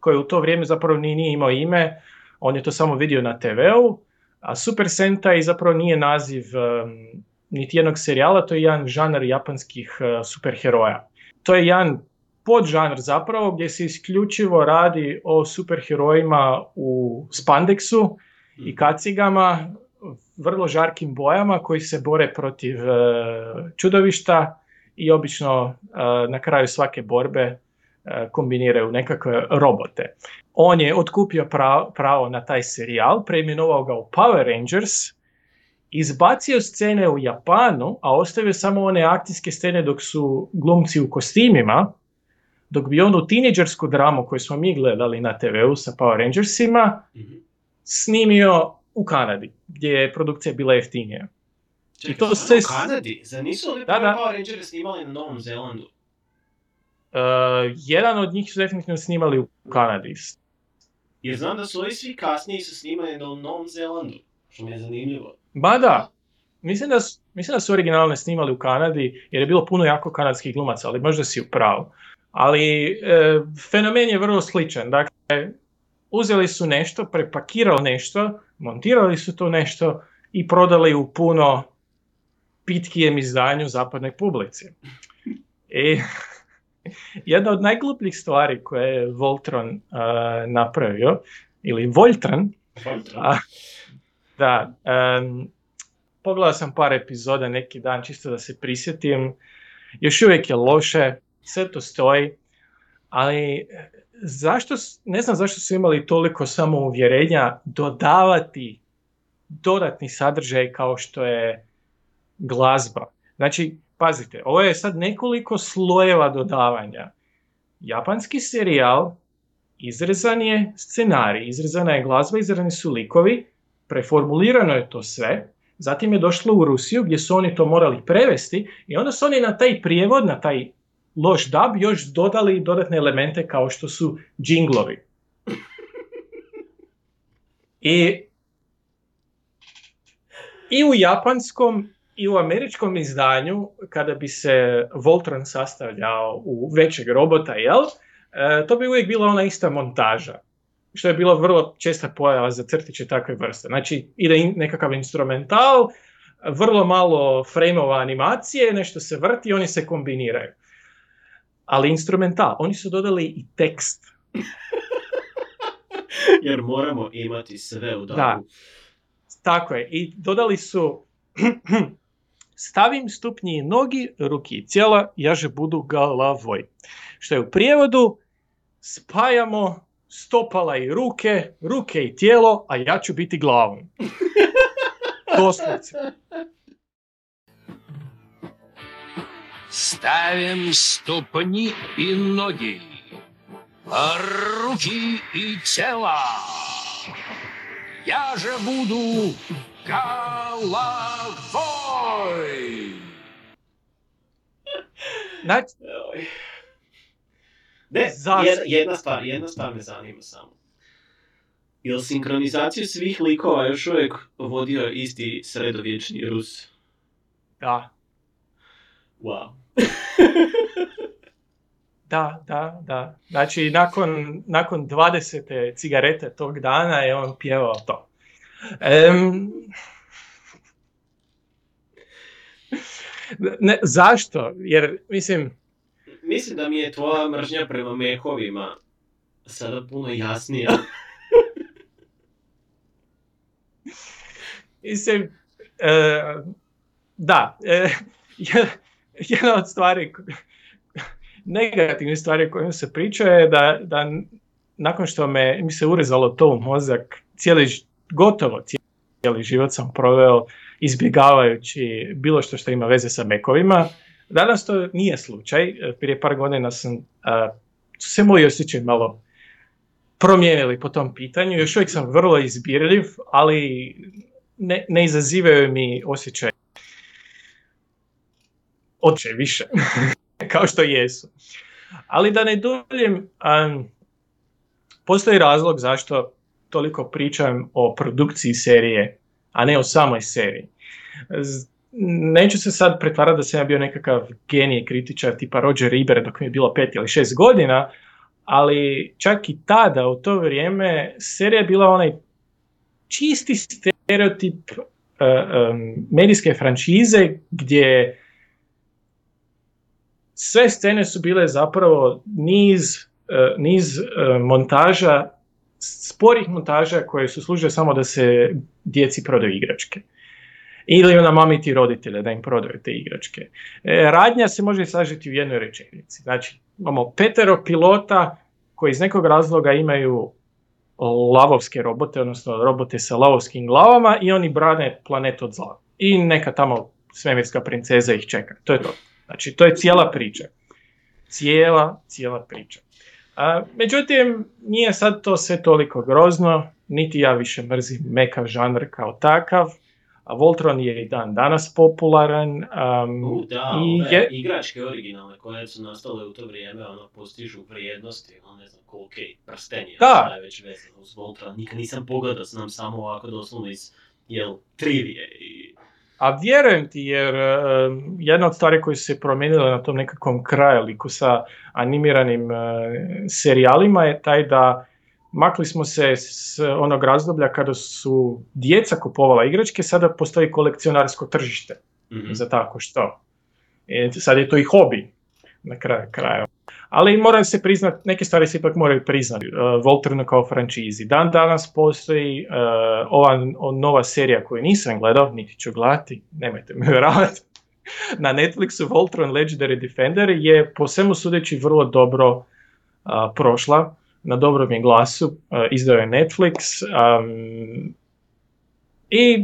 E: koji u to vrijeme zapravo ni nije imao ime, on je to samo vidio na TV-u, a Super Sentai zapravo nije naziv em, niti jednog serijala, to je jedan žanr japanskih e, superheroja. To je jedan podžanr zapravo gdje se isključivo radi o superherojima u spandeksu i kacigama, vrlo žarkim bojama koji se bore protiv e, čudovišta i obično e, na kraju svake borbe e, kombiniraju nekakve robote. On je otkupio pra- pravo na taj serijal, preimenovao ga u Power Rangers, izbacio scene u Japanu, a ostavio samo one akcijske scene dok su glumci u kostimima, dok bi onu tineđersku dramu koju smo mi gledali na TV-u sa Power Rangersima
F: Mhm.
E: snimio u Kanadi, gdje je produkcija bila jeftinija.
F: Čekaj,
E: I to sve
F: u Kanadi? Zar nisu oni
E: Da, da.
F: Power Rangers snimali na Novom Zelandu?
E: Uh, jedan od njih su definitivno snimali u Kanadi.
F: Jer znam da su ovi svi kasniji su snimani na Novom Zelandu. Što mi je zanimljivo.
E: Ma da, mislim da, su, mislim da su originalne snimali u Kanadi jer je bilo puno jako kanadskih glumaca, ali možda si u pravu. Ali e, fenomen je vrlo sličan. Dakle, uzeli su nešto, prepakirali nešto, montirali su to nešto i prodali u puno pitkijem izdanju zapadnoj publici. I jedna od najglupljih stvari koje je Voltron e, napravio, ili Voltron, a, da, em, pogledao sam par epizoda neki dan čisto da se prisjetim. Još uvijek je loše, sve to stoji, ali zašto, s- ne znam zašto su imali toliko samouvjerenja dodavati dodatni sadržaj kao što je glazba. Znači, pazite, ovo je sad nekoliko slojeva dodavanja. Japanski serijal, izrezan je scenarij, izrezana je glazba, izrezani su likovi, preformulirano je to sve, zatim je došlo u Rusiju gdje su oni to morali prevesti i onda su oni na taj prijevod, na taj loš dub još dodali dodatne elemente kao što su džinglovi. I, I u japanskom i u američkom izdanju, kada bi se Voltron sastavljao u većeg robota, jel, e, to bi uvijek bila ona ista montaža što je bilo vrlo česta pojava za crtiće takve vrste. Znači, ide in- nekakav instrumental, vrlo malo frejmova animacije, nešto se vrti, oni se kombiniraju. Ali instrumental, oni su dodali i tekst.
F: Jer moramo imati sve u davu.
E: Da. Tako je. I dodali su stavim stupnji i nogi, ruki i cijela, jaže budu galavoj. Što je u prijevodu spajamo stopala i ruke, ruke i tijelo, a ja ću biti glavom. Doslovce.
G: Ставим ступни и ноги, а руки и тело. Я же буду головой.
E: Znači,
F: Oj. Ne,
E: Zašto?
F: jedna, jedna stvar, jedna stvar me zanima samo. Jel sinkronizaciju svih likova još uvijek vodio isti sredovječni Rus?
E: da,
F: Wow.
E: da, da, da. Znači, nakon, nakon 20. cigarete tog dana je on pjevao to. Em, ne, zašto? Jer, mislim,
F: Mislim da mi je tvoja mržnja prema mehovima sada puno jasnija.
E: Mislim, e, da, e, jedna od stvari, negativnih stvari kojim se priča je da, da nakon što me, mi se urezalo to u mozak, cijeli, gotovo cijeli život sam proveo izbjegavajući bilo što što ima veze sa mekovima, Danas to nije slučaj. Prije par godina sam, a, se moji osjećaj malo promijenili po tom pitanju. Još uvijek sam vrlo izbirljiv, ali ne, ne izazivaju mi osjećaj oče više, kao što jesu. Ali da ne duljem, um, postoji razlog zašto toliko pričam o produkciji serije, a ne o samoj seriji. Neću se sad pretvarati da sam ja bio nekakav genij kritičar tipa Roger Ebert dok mi je bilo pet ili šest godina, ali čak i tada, u to vrijeme, serija je bila onaj čisti stereotip uh, um, medijske franšize gdje sve scene su bile zapravo niz, uh, niz uh, montaža, sporih montaža koje su služile samo da se djeci prodaju igračke. Ili namamiti roditelje da im prodaju te igračke. E, radnja se može sažeti u jednoj rečenici. Znači, imamo petero pilota koji iz nekog razloga imaju lavovske robote, odnosno robote sa lavovskim glavama i oni brane planet od zla. I neka tamo svemirska princeza ih čeka. To je to. Znači, to je cijela priča. Cijela, cijela priča. A, međutim, nije sad to sve toliko grozno, niti ja više mrzim mekav žanr kao takav. A Voltron je i dan danas popularan. Um,
F: U, da,
E: i
F: ove
E: je-
F: igračke originalne koje su nastale u to vrijeme, ono, postižu vrijednosti, ono, ne znam, kolike prstenje,
E: Da.
F: je već vezano uz Voltron. Nikad nisam pogledao, znam samo ovako doslovno iz, jel, trivije i...
E: A vjerujem ti jer um, jedna od stvari koje su se promijenile na tom nekakvom krajoliku sa animiranim uh, serijalima je taj da makli smo se s onog razdoblja kada su djeca kupovala igračke, sada postoji kolekcionarsko tržište
F: Mhm.
E: za tako što. E, sad je to i hobi na kraju kraja. Ali mora se priznat, neke stvari se ipak moraju priznati. Uh, Voltron kao frančizi. Dan danas postoji uh, ova nova serija koju nisam gledao, niti ću gledati, nemojte me vjerovati. Na Netflixu Voltron Legendary Defender je po svemu sudeći vrlo dobro uh, prošla. Na dobrom je glasu, uh, izdao je Netflix. Um, I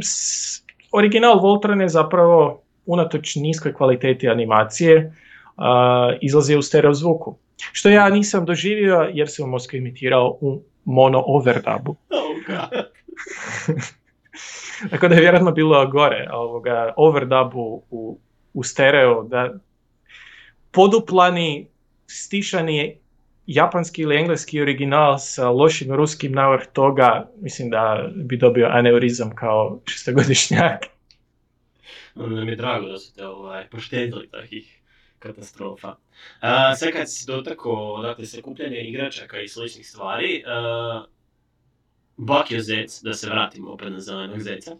E: original Voltron je zapravo unatoč niskoj kvaliteti animacije a, izlazi u stereo zvuku. Što ja nisam doživio jer sam Moskvi imitirao u mono overdubu.
F: Oh.
E: Tako da je vjerojatno bilo gore ovoga, overdubu u, u stereo, da poduplani, stišani japanski ili engleski original sa lošim ruskim navrh toga, mislim da bi dobio aneurizam kao šestogodišnjak.
F: Onda nam je drago da su te ovaj, poštedili takih katastrofa. A, sad kad si dotakao dakle, sakupljanje igračaka i sličnih stvari, a, Bakio Zec, da se vratimo opet na zelenog zeca,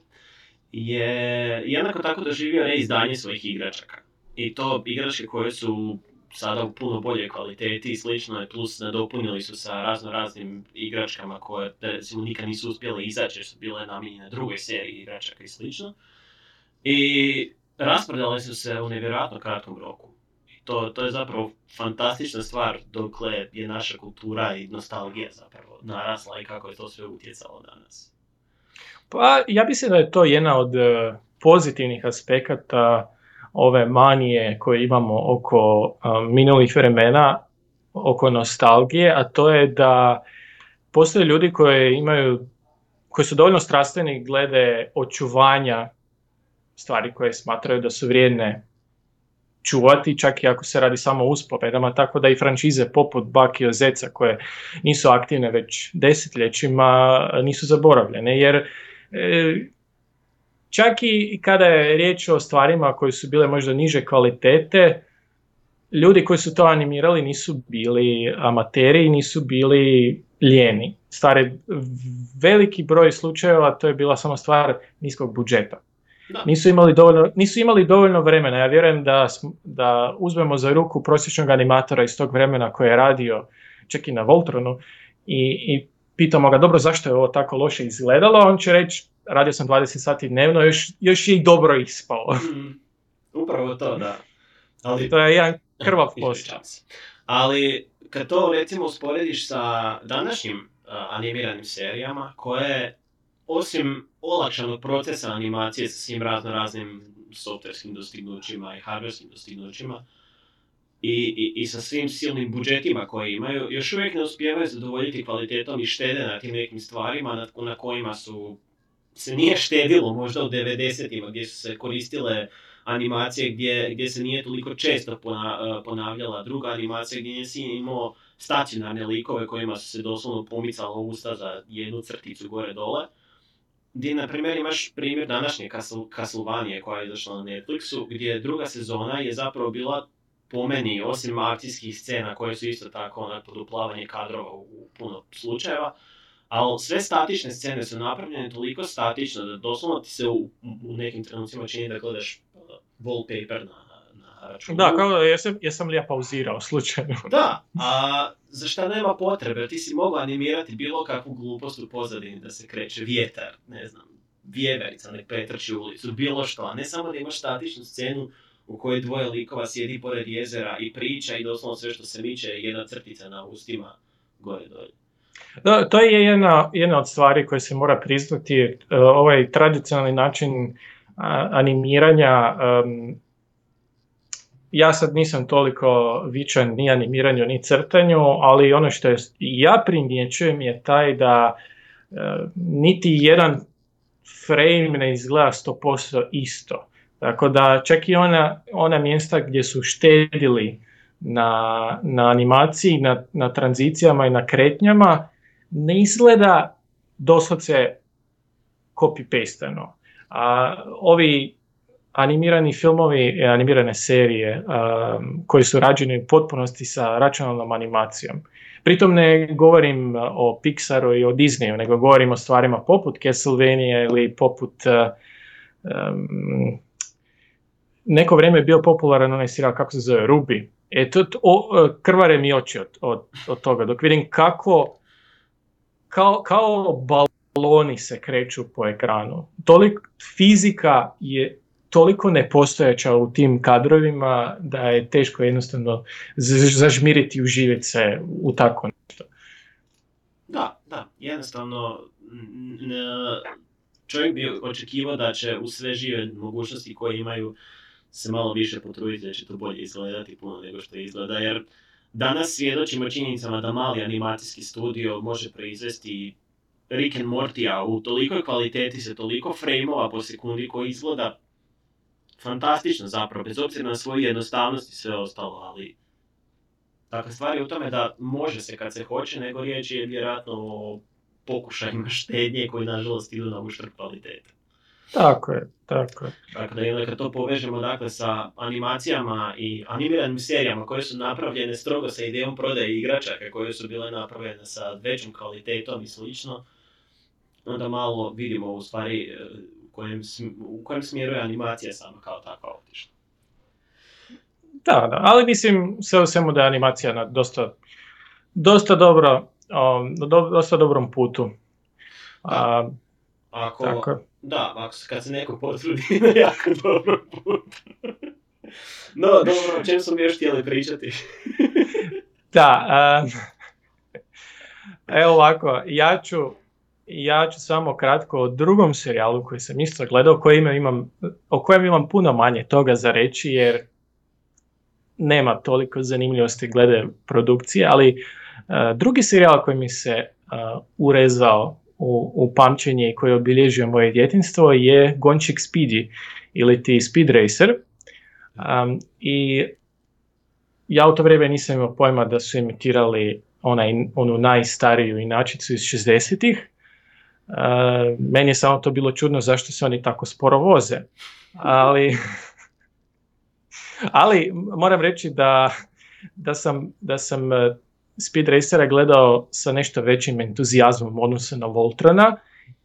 F: je jednako tako doživio reizdanje svojih igračaka. I to igračke koje su sada u puno boljoj kvaliteti i slično, plus nadopunili su sa razno raznim igračkama koje recimo nikad nisu uspjele izaći jer su bile namijenjene drugoj seriji igračaka i slično. I rasprodale su se u nevjerojatno kratkom roku. To, to je zapravo fantastična stvar dokle je naša kultura i nostalgija zapravo narasla i kako je to sve utjecalo danas.
E: Pa ja mislim da je to jedna od e, pozitivnih aspekata ove manije koje imamo oko e, minulih vremena, oko nostalgije, a to je da postoje ljudi koji imaju, koji su dovoljno strastveni glede očuvanja stvari koje smatraju da su vrijedne čuvati, čak i ako se radi samo o uspovedama, tako da i franšize poput Bakio Zeca koje nisu aktivne već desetljećima nisu zaboravljene, jer e, čak i kada je riječ o stvarima koje su bile možda niže kvalitete, ljudi koji su to animirali nisu bili amateri, nisu bili lijeni. Stvari, veliki broj slučajeva to je bila samo stvar niskog budžeta. Nisu imali dovoljno, nisu imali dovoljno vremena. Ja vjerujem da, da uzmemo za ruku prosječnog animatora iz tog vremena koji je radio čak i na Voltronu i, i pitamo ga dobro zašto je ovo tako loše izgledalo, on će reći radio sam 20 sati dnevno, još, još je i dobro ispao.
F: Mm, upravo to, da. Ali,
E: to je jedan krvav posao.
F: Ali kad to recimo usporediš sa današnjim uh, animiranim serijama koje osim olakšanog procesa animacije sa svim razno raznim softverskim dostignućima i hardverskim dostignućima i, i, i sa svim silnim budžetima koje imaju, još uvijek ne uspijevaju zadovoljiti kvalitetom i štede na tim nekim stvarima na, na kojima su se nije štedilo možda u 90-ima gdje su se koristile animacije gdje, gdje se nije toliko često pona- ponavljala druga animacija gdje nisi imao stacionarne likove kojima su se doslovno pomicala usta za jednu crticu gore dole. Gdje, na primjer, imaš primjer današnje Castle- Castlevania koja je izašla na Netflixu, gdje druga sezona je zapravo bila po meni, osim akcijskih scena koje su isto tako onak poduplavanje kadrova u, puno slučajeva, ali sve statične scene su napravljene toliko statično da doslovno ti se u, u nekim trenucima čini da gledaš uh, wallpaper na računu.
E: Da, kao da jesam, jesam li ja pauzirao slučajno.
F: Da, a za šta nema potrebe, ti si mogao animirati bilo kakvu glupost u pozadini da se kreće vjetar, ne znam, vjeverica nek pretrči ulicu, bilo što, a ne samo da imaš statičnu scenu u kojoj dvoje likova sjedi pored jezera i priča i doslovno sve što se miče je jedna crtica na ustima gore dolje.
E: Da, to je jedna, jedna od stvari koje se mora priznati, e, ovaj tradicionalni način animiranja, ja sad nisam toliko vičan ni animiranju ni crtanju, ali ono što ja primjećujem je taj da e, niti jedan frame ne izgleda 100% isto. Tako da čak i ona, ona mjesta gdje su štedili na, na animaciji, na, na tranzicijama i na kretnjama, ne izgleda doslovce copy-pasteno. A ovi animirani filmovi i animirane serije um, koji su rađeni u potpunosti sa računalnom animacijom. Pritom ne govorim uh, o Pixaru i o Disneyu, nego govorim o stvarima poput Castlevania ili poput um, neko vrijeme je bio popularan onaj serijal kako se zove Ruby. E to, o, krvare mi oči od, od, od toga dok vidim kako kao, kao baloni se kreću po ekranu. Toliko fizika je toliko nepostojeća u tim kadrovima da je teško jednostavno zažmiriti i uživjeti se u tako nešto.
F: Da, da, jednostavno čovjek bi očekivao da će u sve žive mogućnosti koje imaju se malo više potruditi da će to bolje izgledati puno nego što izgleda, jer danas svjedočimo činjenicama da mali animacijski studio može proizvesti Rick and Mortya u tolikoj kvaliteti sa toliko frame-ova po sekundi koji izgleda fantastično zapravo, bez obzira na svoju jednostavnost i sve ostalo, ali Dakle, stvar je u tome da može se kad se hoće, nego riječ je vjerojatno o pokušajima štednje koji nažalost idu na uštrb kvalitete.
E: Tako je, tako je.
F: Dakle, kad to povežemo dakle, sa animacijama i animiranim serijama koje su napravljene strogo sa idejom prodaje igračaka, koje su bile napravljene sa većom kvalitetom i slično, onda malo vidimo u stvari kojem, u kojem smjeru je animacija sama kao takva otišla.
E: Da, da, ali mislim sve u svemu da je animacija na dosta, dosta dobro, um, na do, dosta dobrom putu. A,
F: Ako,
E: tako.
F: Da, ako se, kad se neko potrudi na jako dobro put. no, dobro, o čem smo još htjeli pričati?
E: Da, um, evo ovako, ja ću, ja ću samo kratko o drugom serijalu koji sam isto gledao, koji imam, o kojem imam puno manje toga za reći, jer nema toliko zanimljivosti glede produkcije, ali uh, drugi serijal koji mi se uh, urezao u, u pamćenje i koji je obilježio moje djetinstvo je Gončik Speedy ili ti Speed Racer. Um, I ja u to vrijeme nisam imao pojma da su imitirali onaj, onu najstariju inačicu iz 60-ih. Uh, meni je samo to bilo čudno zašto se oni tako sporo voze. Ali, ali moram reći da, da sam, da sam uh, Speed Racera gledao sa nešto većim entuzijazmom u odnosu na Voltrona,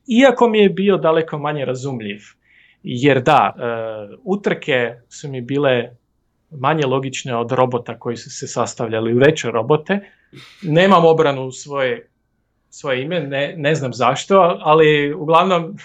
E: iako mi je bio daleko manje razumljiv. Jer da, uh, utrke su mi bile manje logične od robota koji su se sastavljali u veće robote. Nemam obranu svoje, svoje ime, ne, ne znam zašto, ali uglavnom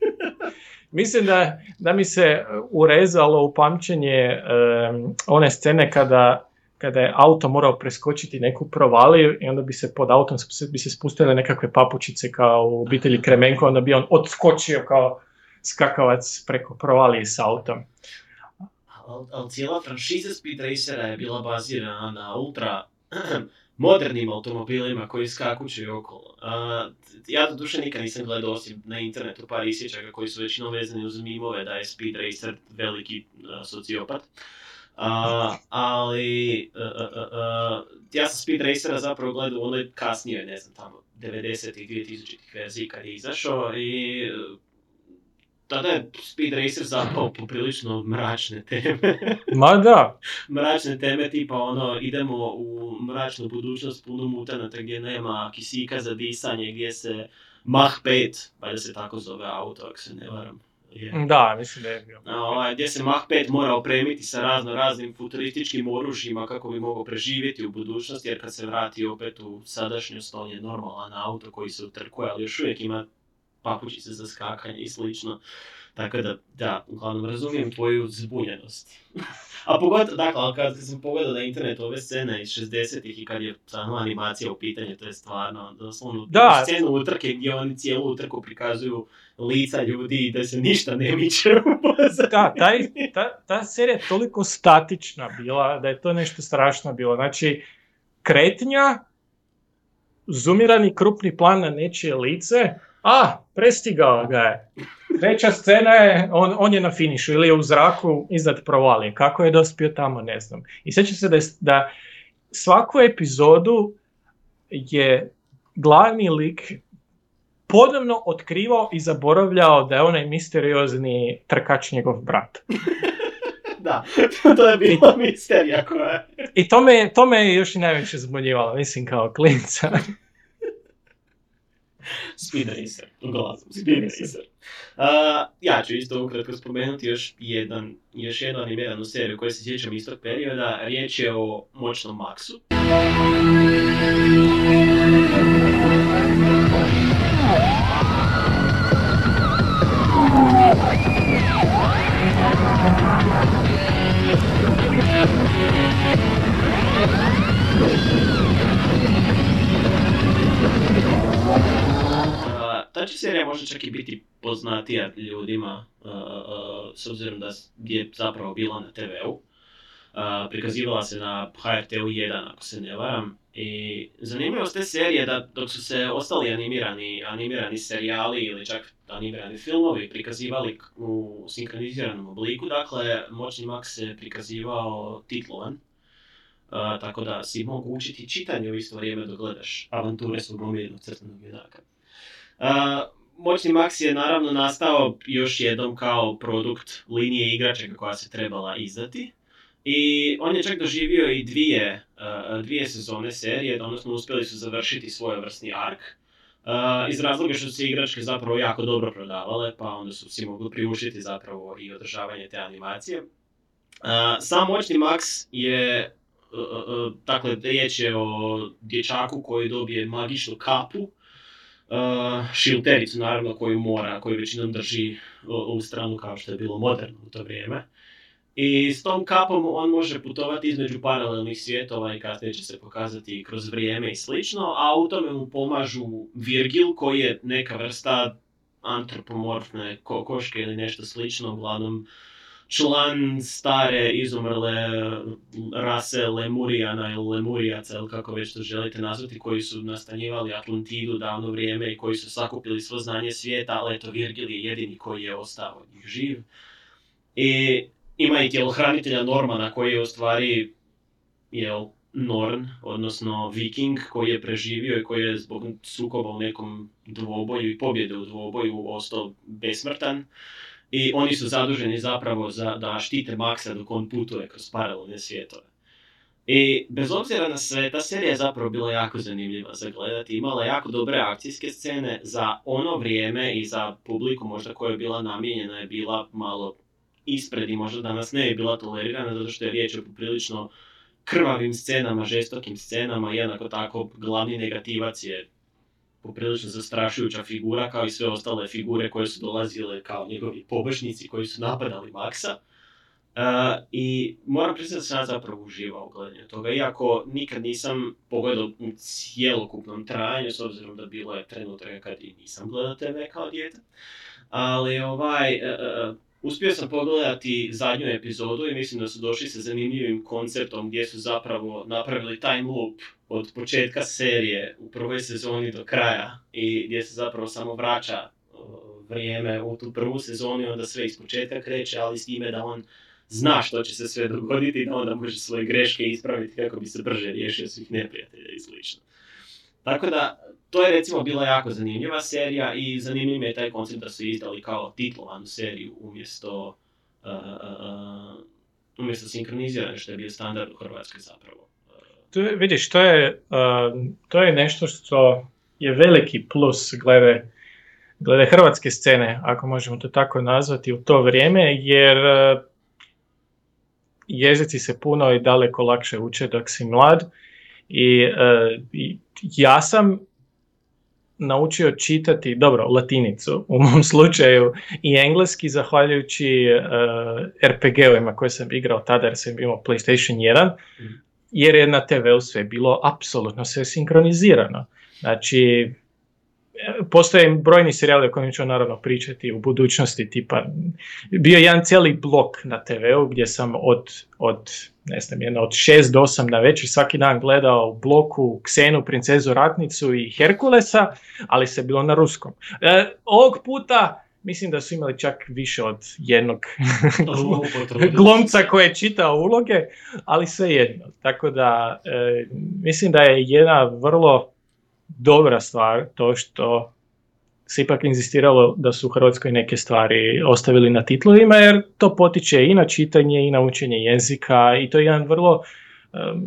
E: mislim da, da mi se urezalo u pamćenje um, one scene kada, kada je auto morao preskočiti neku provaliju i onda bi se pod autom bi se spustile nekakve papučice kao u obitelji Kremenko, onda bi on odskočio kao skakavac preko provalije s autom.
F: Ali al cijela franšiza Speed Racera je bila bazirana na ultra modernim automobilima koji skakuću okolo. A, ja do duše nikad nisam gledao osim na internetu par isječaka koji su većinom vezani uz mimove da je Speed Racer veliki a, sociopat. A, ali a, ja sam Speed Racera zapravo gledao u onoj kasnijoj, ne znam, tamo 90-ih, 2000-ih verziji kad je izašao i tada je Speed Racer zapao poprilično mračne teme.
E: Ma da,
F: mračne teme tipa ono, idemo u mračnu budućnost puno mutanata gdje nema kisika za disanje, gdje se Mach 5, valjda se tako zove auto, ako se ne varam. Je.
E: da, mislim da je bio.
F: A, Ovaj, gdje se Mach 5 mora opremiti sa razno raznim futurističkim oružjima kako bi mogao preživjeti u budućnosti, jer kad se vrati opet u sadašnjost, on je normalan auto koji se utrkuje, ali još uvijek ima papučice za skakanje i slično. Tako da, da, uglavnom razumijem tvoju zbunjenost. A pogotovo, dakle, kad sam pogledao na internetu ove scene iz 60-ih i kad je samo animacija u pitanju, to je stvarno, doslovno,
E: Da.
F: scenu utrke gdje oni cijelu utrku prikazuju lica ljudi i da se ništa ne miče u.
E: Da, taj, ta, ta serija je toliko statična bila da je to nešto strašno bilo. Znači, kretnja, zoomirani krupni plan na nečije lice, a, prestigao ga je. Treća scena je, on, on je na finišu ili je u zraku iznad provalije. Kako je dospio tamo, ne znam. I sjećam se da, je, da svaku epizodu je glavni lik ponovno otkrivao i zaboravljao da je onaj misteriozni trkač njegov brat.
F: Da, to je bila misterija koja je.
E: I to me, to me je još i najviše zbunjivalo, mislim kao klinca.
F: Speed Racer, uglavnom, Speed Racer. Uh, ja ću isto ukratko spomenuti još, jedan, još jednu animiranu seriju koju se sjećam iz tog perioda. Riječ je o Moćnom Maxu. Ta će serija možda čak i biti poznatija ljudima, uh, uh, s obzirom da je zapravo bila na TV-u. Uh, prikazivala se na HRT-u 1, ako se ne varam. I zanimljivost te serije da dok su se ostali animirani, animirani serijali ili čak animirani filmovi prikazivali u sinkroniziranom obliku, dakle Moćni Max se prikazivao titlovan. Uh, tako da si mogu učiti čitanje u isto vrijeme dok gledaš avanture svog omiljenog crtanog junaka. Moćni Max je naravno nastao još jednom kao produkt linije igračaka koja se trebala izdati. I on je čak doživio i dvije, dvije sezone serije, odnosno uspjeli su završiti svojevrsni ark. Uh, iz razloga što su se igračke zapravo jako dobro prodavale, pa onda su si mogli priuštiti zapravo i održavanje te animacije. Sam Moćni Max je, dakle, riječ je o dječaku koji dobije magičnu kapu, šiltericu naravno koju mora, koju većinom drži u, u stranu kao što je bilo moderno u to vrijeme. I s tom kapom on može putovati između paralelnih svjetova i kasnije će se pokazati kroz vrijeme i slično, a u tome mu pomažu Virgil koji je neka vrsta antropomorfne ko- koške ili nešto slično, uglavnom član stare izumrle rase Lemurijana ili Lemurijaca ili kako već to želite nazvati, koji su nastanjivali Atlantidu davno vrijeme i koji su sakupili svo znanje svijeta, ali eto Virgil je jedini koji je ostao od njih živ. I ima i tjelohranitelja Normana koji je u stvari jel, Norn, odnosno Viking koji je preživio i koji je zbog sukoba u nekom dvoboju i pobjede u dvoboju ostao besmrtan. I oni su zaduženi zapravo za, da štite Maxa dok on putuje kroz paralelne svijetove. I bez obzira na sve, ta serija je zapravo bila jako zanimljiva za gledati. Imala jako dobre akcijske scene za ono vrijeme i za publiku možda koja je bila namijenjena je bila malo ispred i možda danas ne je bila tolerirana zato što je riječ o poprilično krvavim scenama, žestokim scenama, jednako tako glavni negativac je poprilično zastrašujuća figura kao i sve ostale figure koje su dolazile kao njegovi pobočnici koji su napadali Maxa. Uh, I moram priznati da sam ja zapravo uživao u gledanju toga, iako nikad nisam pogledao u cijelokupnom trajanju, s obzirom da bilo je trenutaka kad i nisam gledao TV kao dijete. Ali ovaj, e, e, uspio sam pogledati zadnju epizodu i mislim da su došli sa zanimljivim konceptom gdje su zapravo napravili time loop od početka serije u prvoj sezoni do kraja i gdje se zapravo samo vraća vrijeme u tu prvu sezonu i onda sve iz početka kreće, ali s time da on zna što će se sve dogoditi i da onda može svoje greške ispraviti kako bi se brže riješio svih neprijatelja i slično. Tako da, to je recimo bila jako zanimljiva serija i zanimljiv mi je taj koncept da su izdali kao titlovanu seriju umjesto, uh, uh, uh, umjesto sinkronizirane što je bio standard u Hrvatskoj zapravo.
E: To vidiš, to je, uh, to je nešto što je veliki plus glede, glede hrvatske scene, ako možemo to tako nazvati, u to vrijeme, jer uh, jezici se puno i daleko lakše uče dok si mlad. I, uh, i ja sam naučio čitati, dobro, latinicu u mom slučaju i engleski zahvaljujući uh, RPG-ovima koje sam igrao tada jer sam imao PlayStation 1 jer je na TV-u sve bilo apsolutno sve sinkronizirano. Znači, postoje brojni serijali o kojima ću naravno pričati u budućnosti, tipa, bio je jedan cijeli blok na TV-u gdje sam od, od ne znam, jedno od 6 do 8 na večer svaki dan gledao u bloku Ksenu, Princezu Ratnicu i Herkulesa, ali se bilo na ruskom. E, ovog puta mislim da su imali čak više od jednog
F: se.
E: koji je čitao uloge, ali svejedno. Tako da e, mislim da je jedna vrlo dobra stvar to što se ipak inzistiralo da su u Hrvatskoj neke stvari ostavili na titlovima jer to potiče i na čitanje i na učenje jezika i to je jedan vrlo em,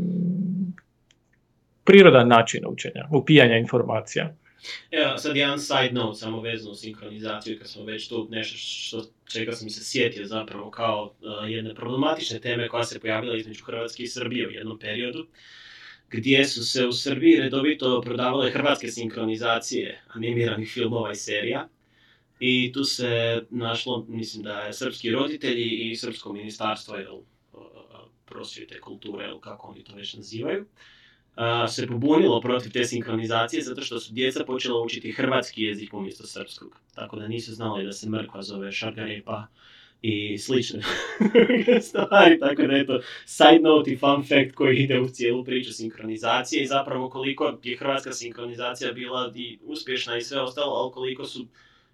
E: prirodan način učenja, upijanja informacija.
F: Evo, sad jedan side note, samo vezano u sinkronizaciju, kad smo već tu nešto što, čega sam se sjetio zapravo kao uh, jedne problematične teme koja se pojavila između Hrvatske i Srbije u jednom periodu, gdje su se u Srbiji redovito prodavale hrvatske sinkronizacije animiranih filmova i serija. I tu se našlo, mislim da je srpski roditelji i srpsko ministarstvo jel, prosvjete, kulture, ili kako oni to već nazivaju, se pobunilo protiv te sinkronizacije zato što su djeca počela učiti hrvatski jezik umjesto srpskog. Tako da nisu znali da se mrkva zove šargarepa i slične stvari. Tako da eto, side note i fun fact koji ide u cijelu priču sinkronizacije i zapravo koliko je hrvatska sinkronizacija bila i uspješna i sve ostalo, ali koliko su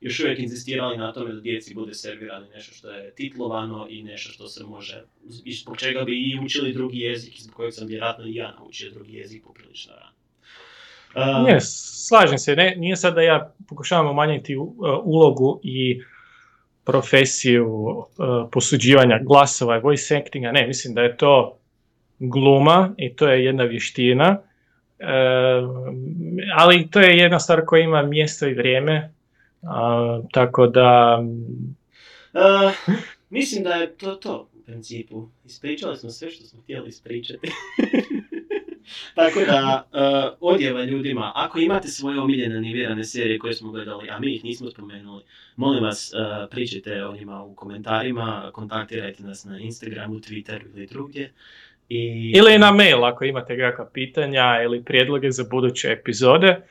F: još uvijek inzistirali na tome da djeci bude servirano nešto što je titlovano i nešto što se može, i zbog čega bi i učili drugi jezik, zbog kojeg sam vjerojatno i ja naučio drugi jezik poprilično rano. A,
E: Ne, slažem se, ne, nije sad da ja pokušavam umanjiti u- ulogu i profesiju uh, posuđivanja glasova i voice actinga, ne, mislim da je to gluma i to je jedna vještina, e, ali to je jedna stvar koja ima mjesto i vrijeme, a, tako da
F: a, mislim da je to to u principu. Ispričali smo sve što smo htjeli ispričati. Tako da, uh, odjeva ljudima, ako imate svoje omiljene animirane serije koje smo gledali, a mi ih nismo spomenuli, molim vas, uh, pričajte o njima u komentarima, kontaktirajte nas na Instagramu, Twitteru ili drugdje. I,
E: ili na mail ako imate kakva pitanja ili prijedloge za buduće epizode,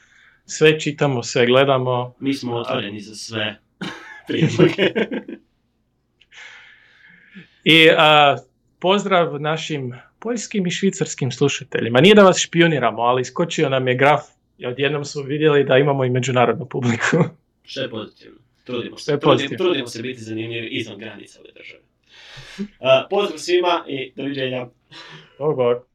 E: sve čitamo, sve gledamo,
F: Mi smo otvoreni za sve prijedloge.
E: I a, pozdrav našim poljskim i švicarskim slušateljima. Nije da vas špioniramo, ali iskočio nam je graf i odjednom smo vidjeli da imamo i međunarodnu publiku.
F: Što je pozitivno. Trudimo se. Trudimo, trudimo se biti zanimljivi izvan granica ove države. Uh, pozdrav svima i doviđenja.
E: Bog, bog.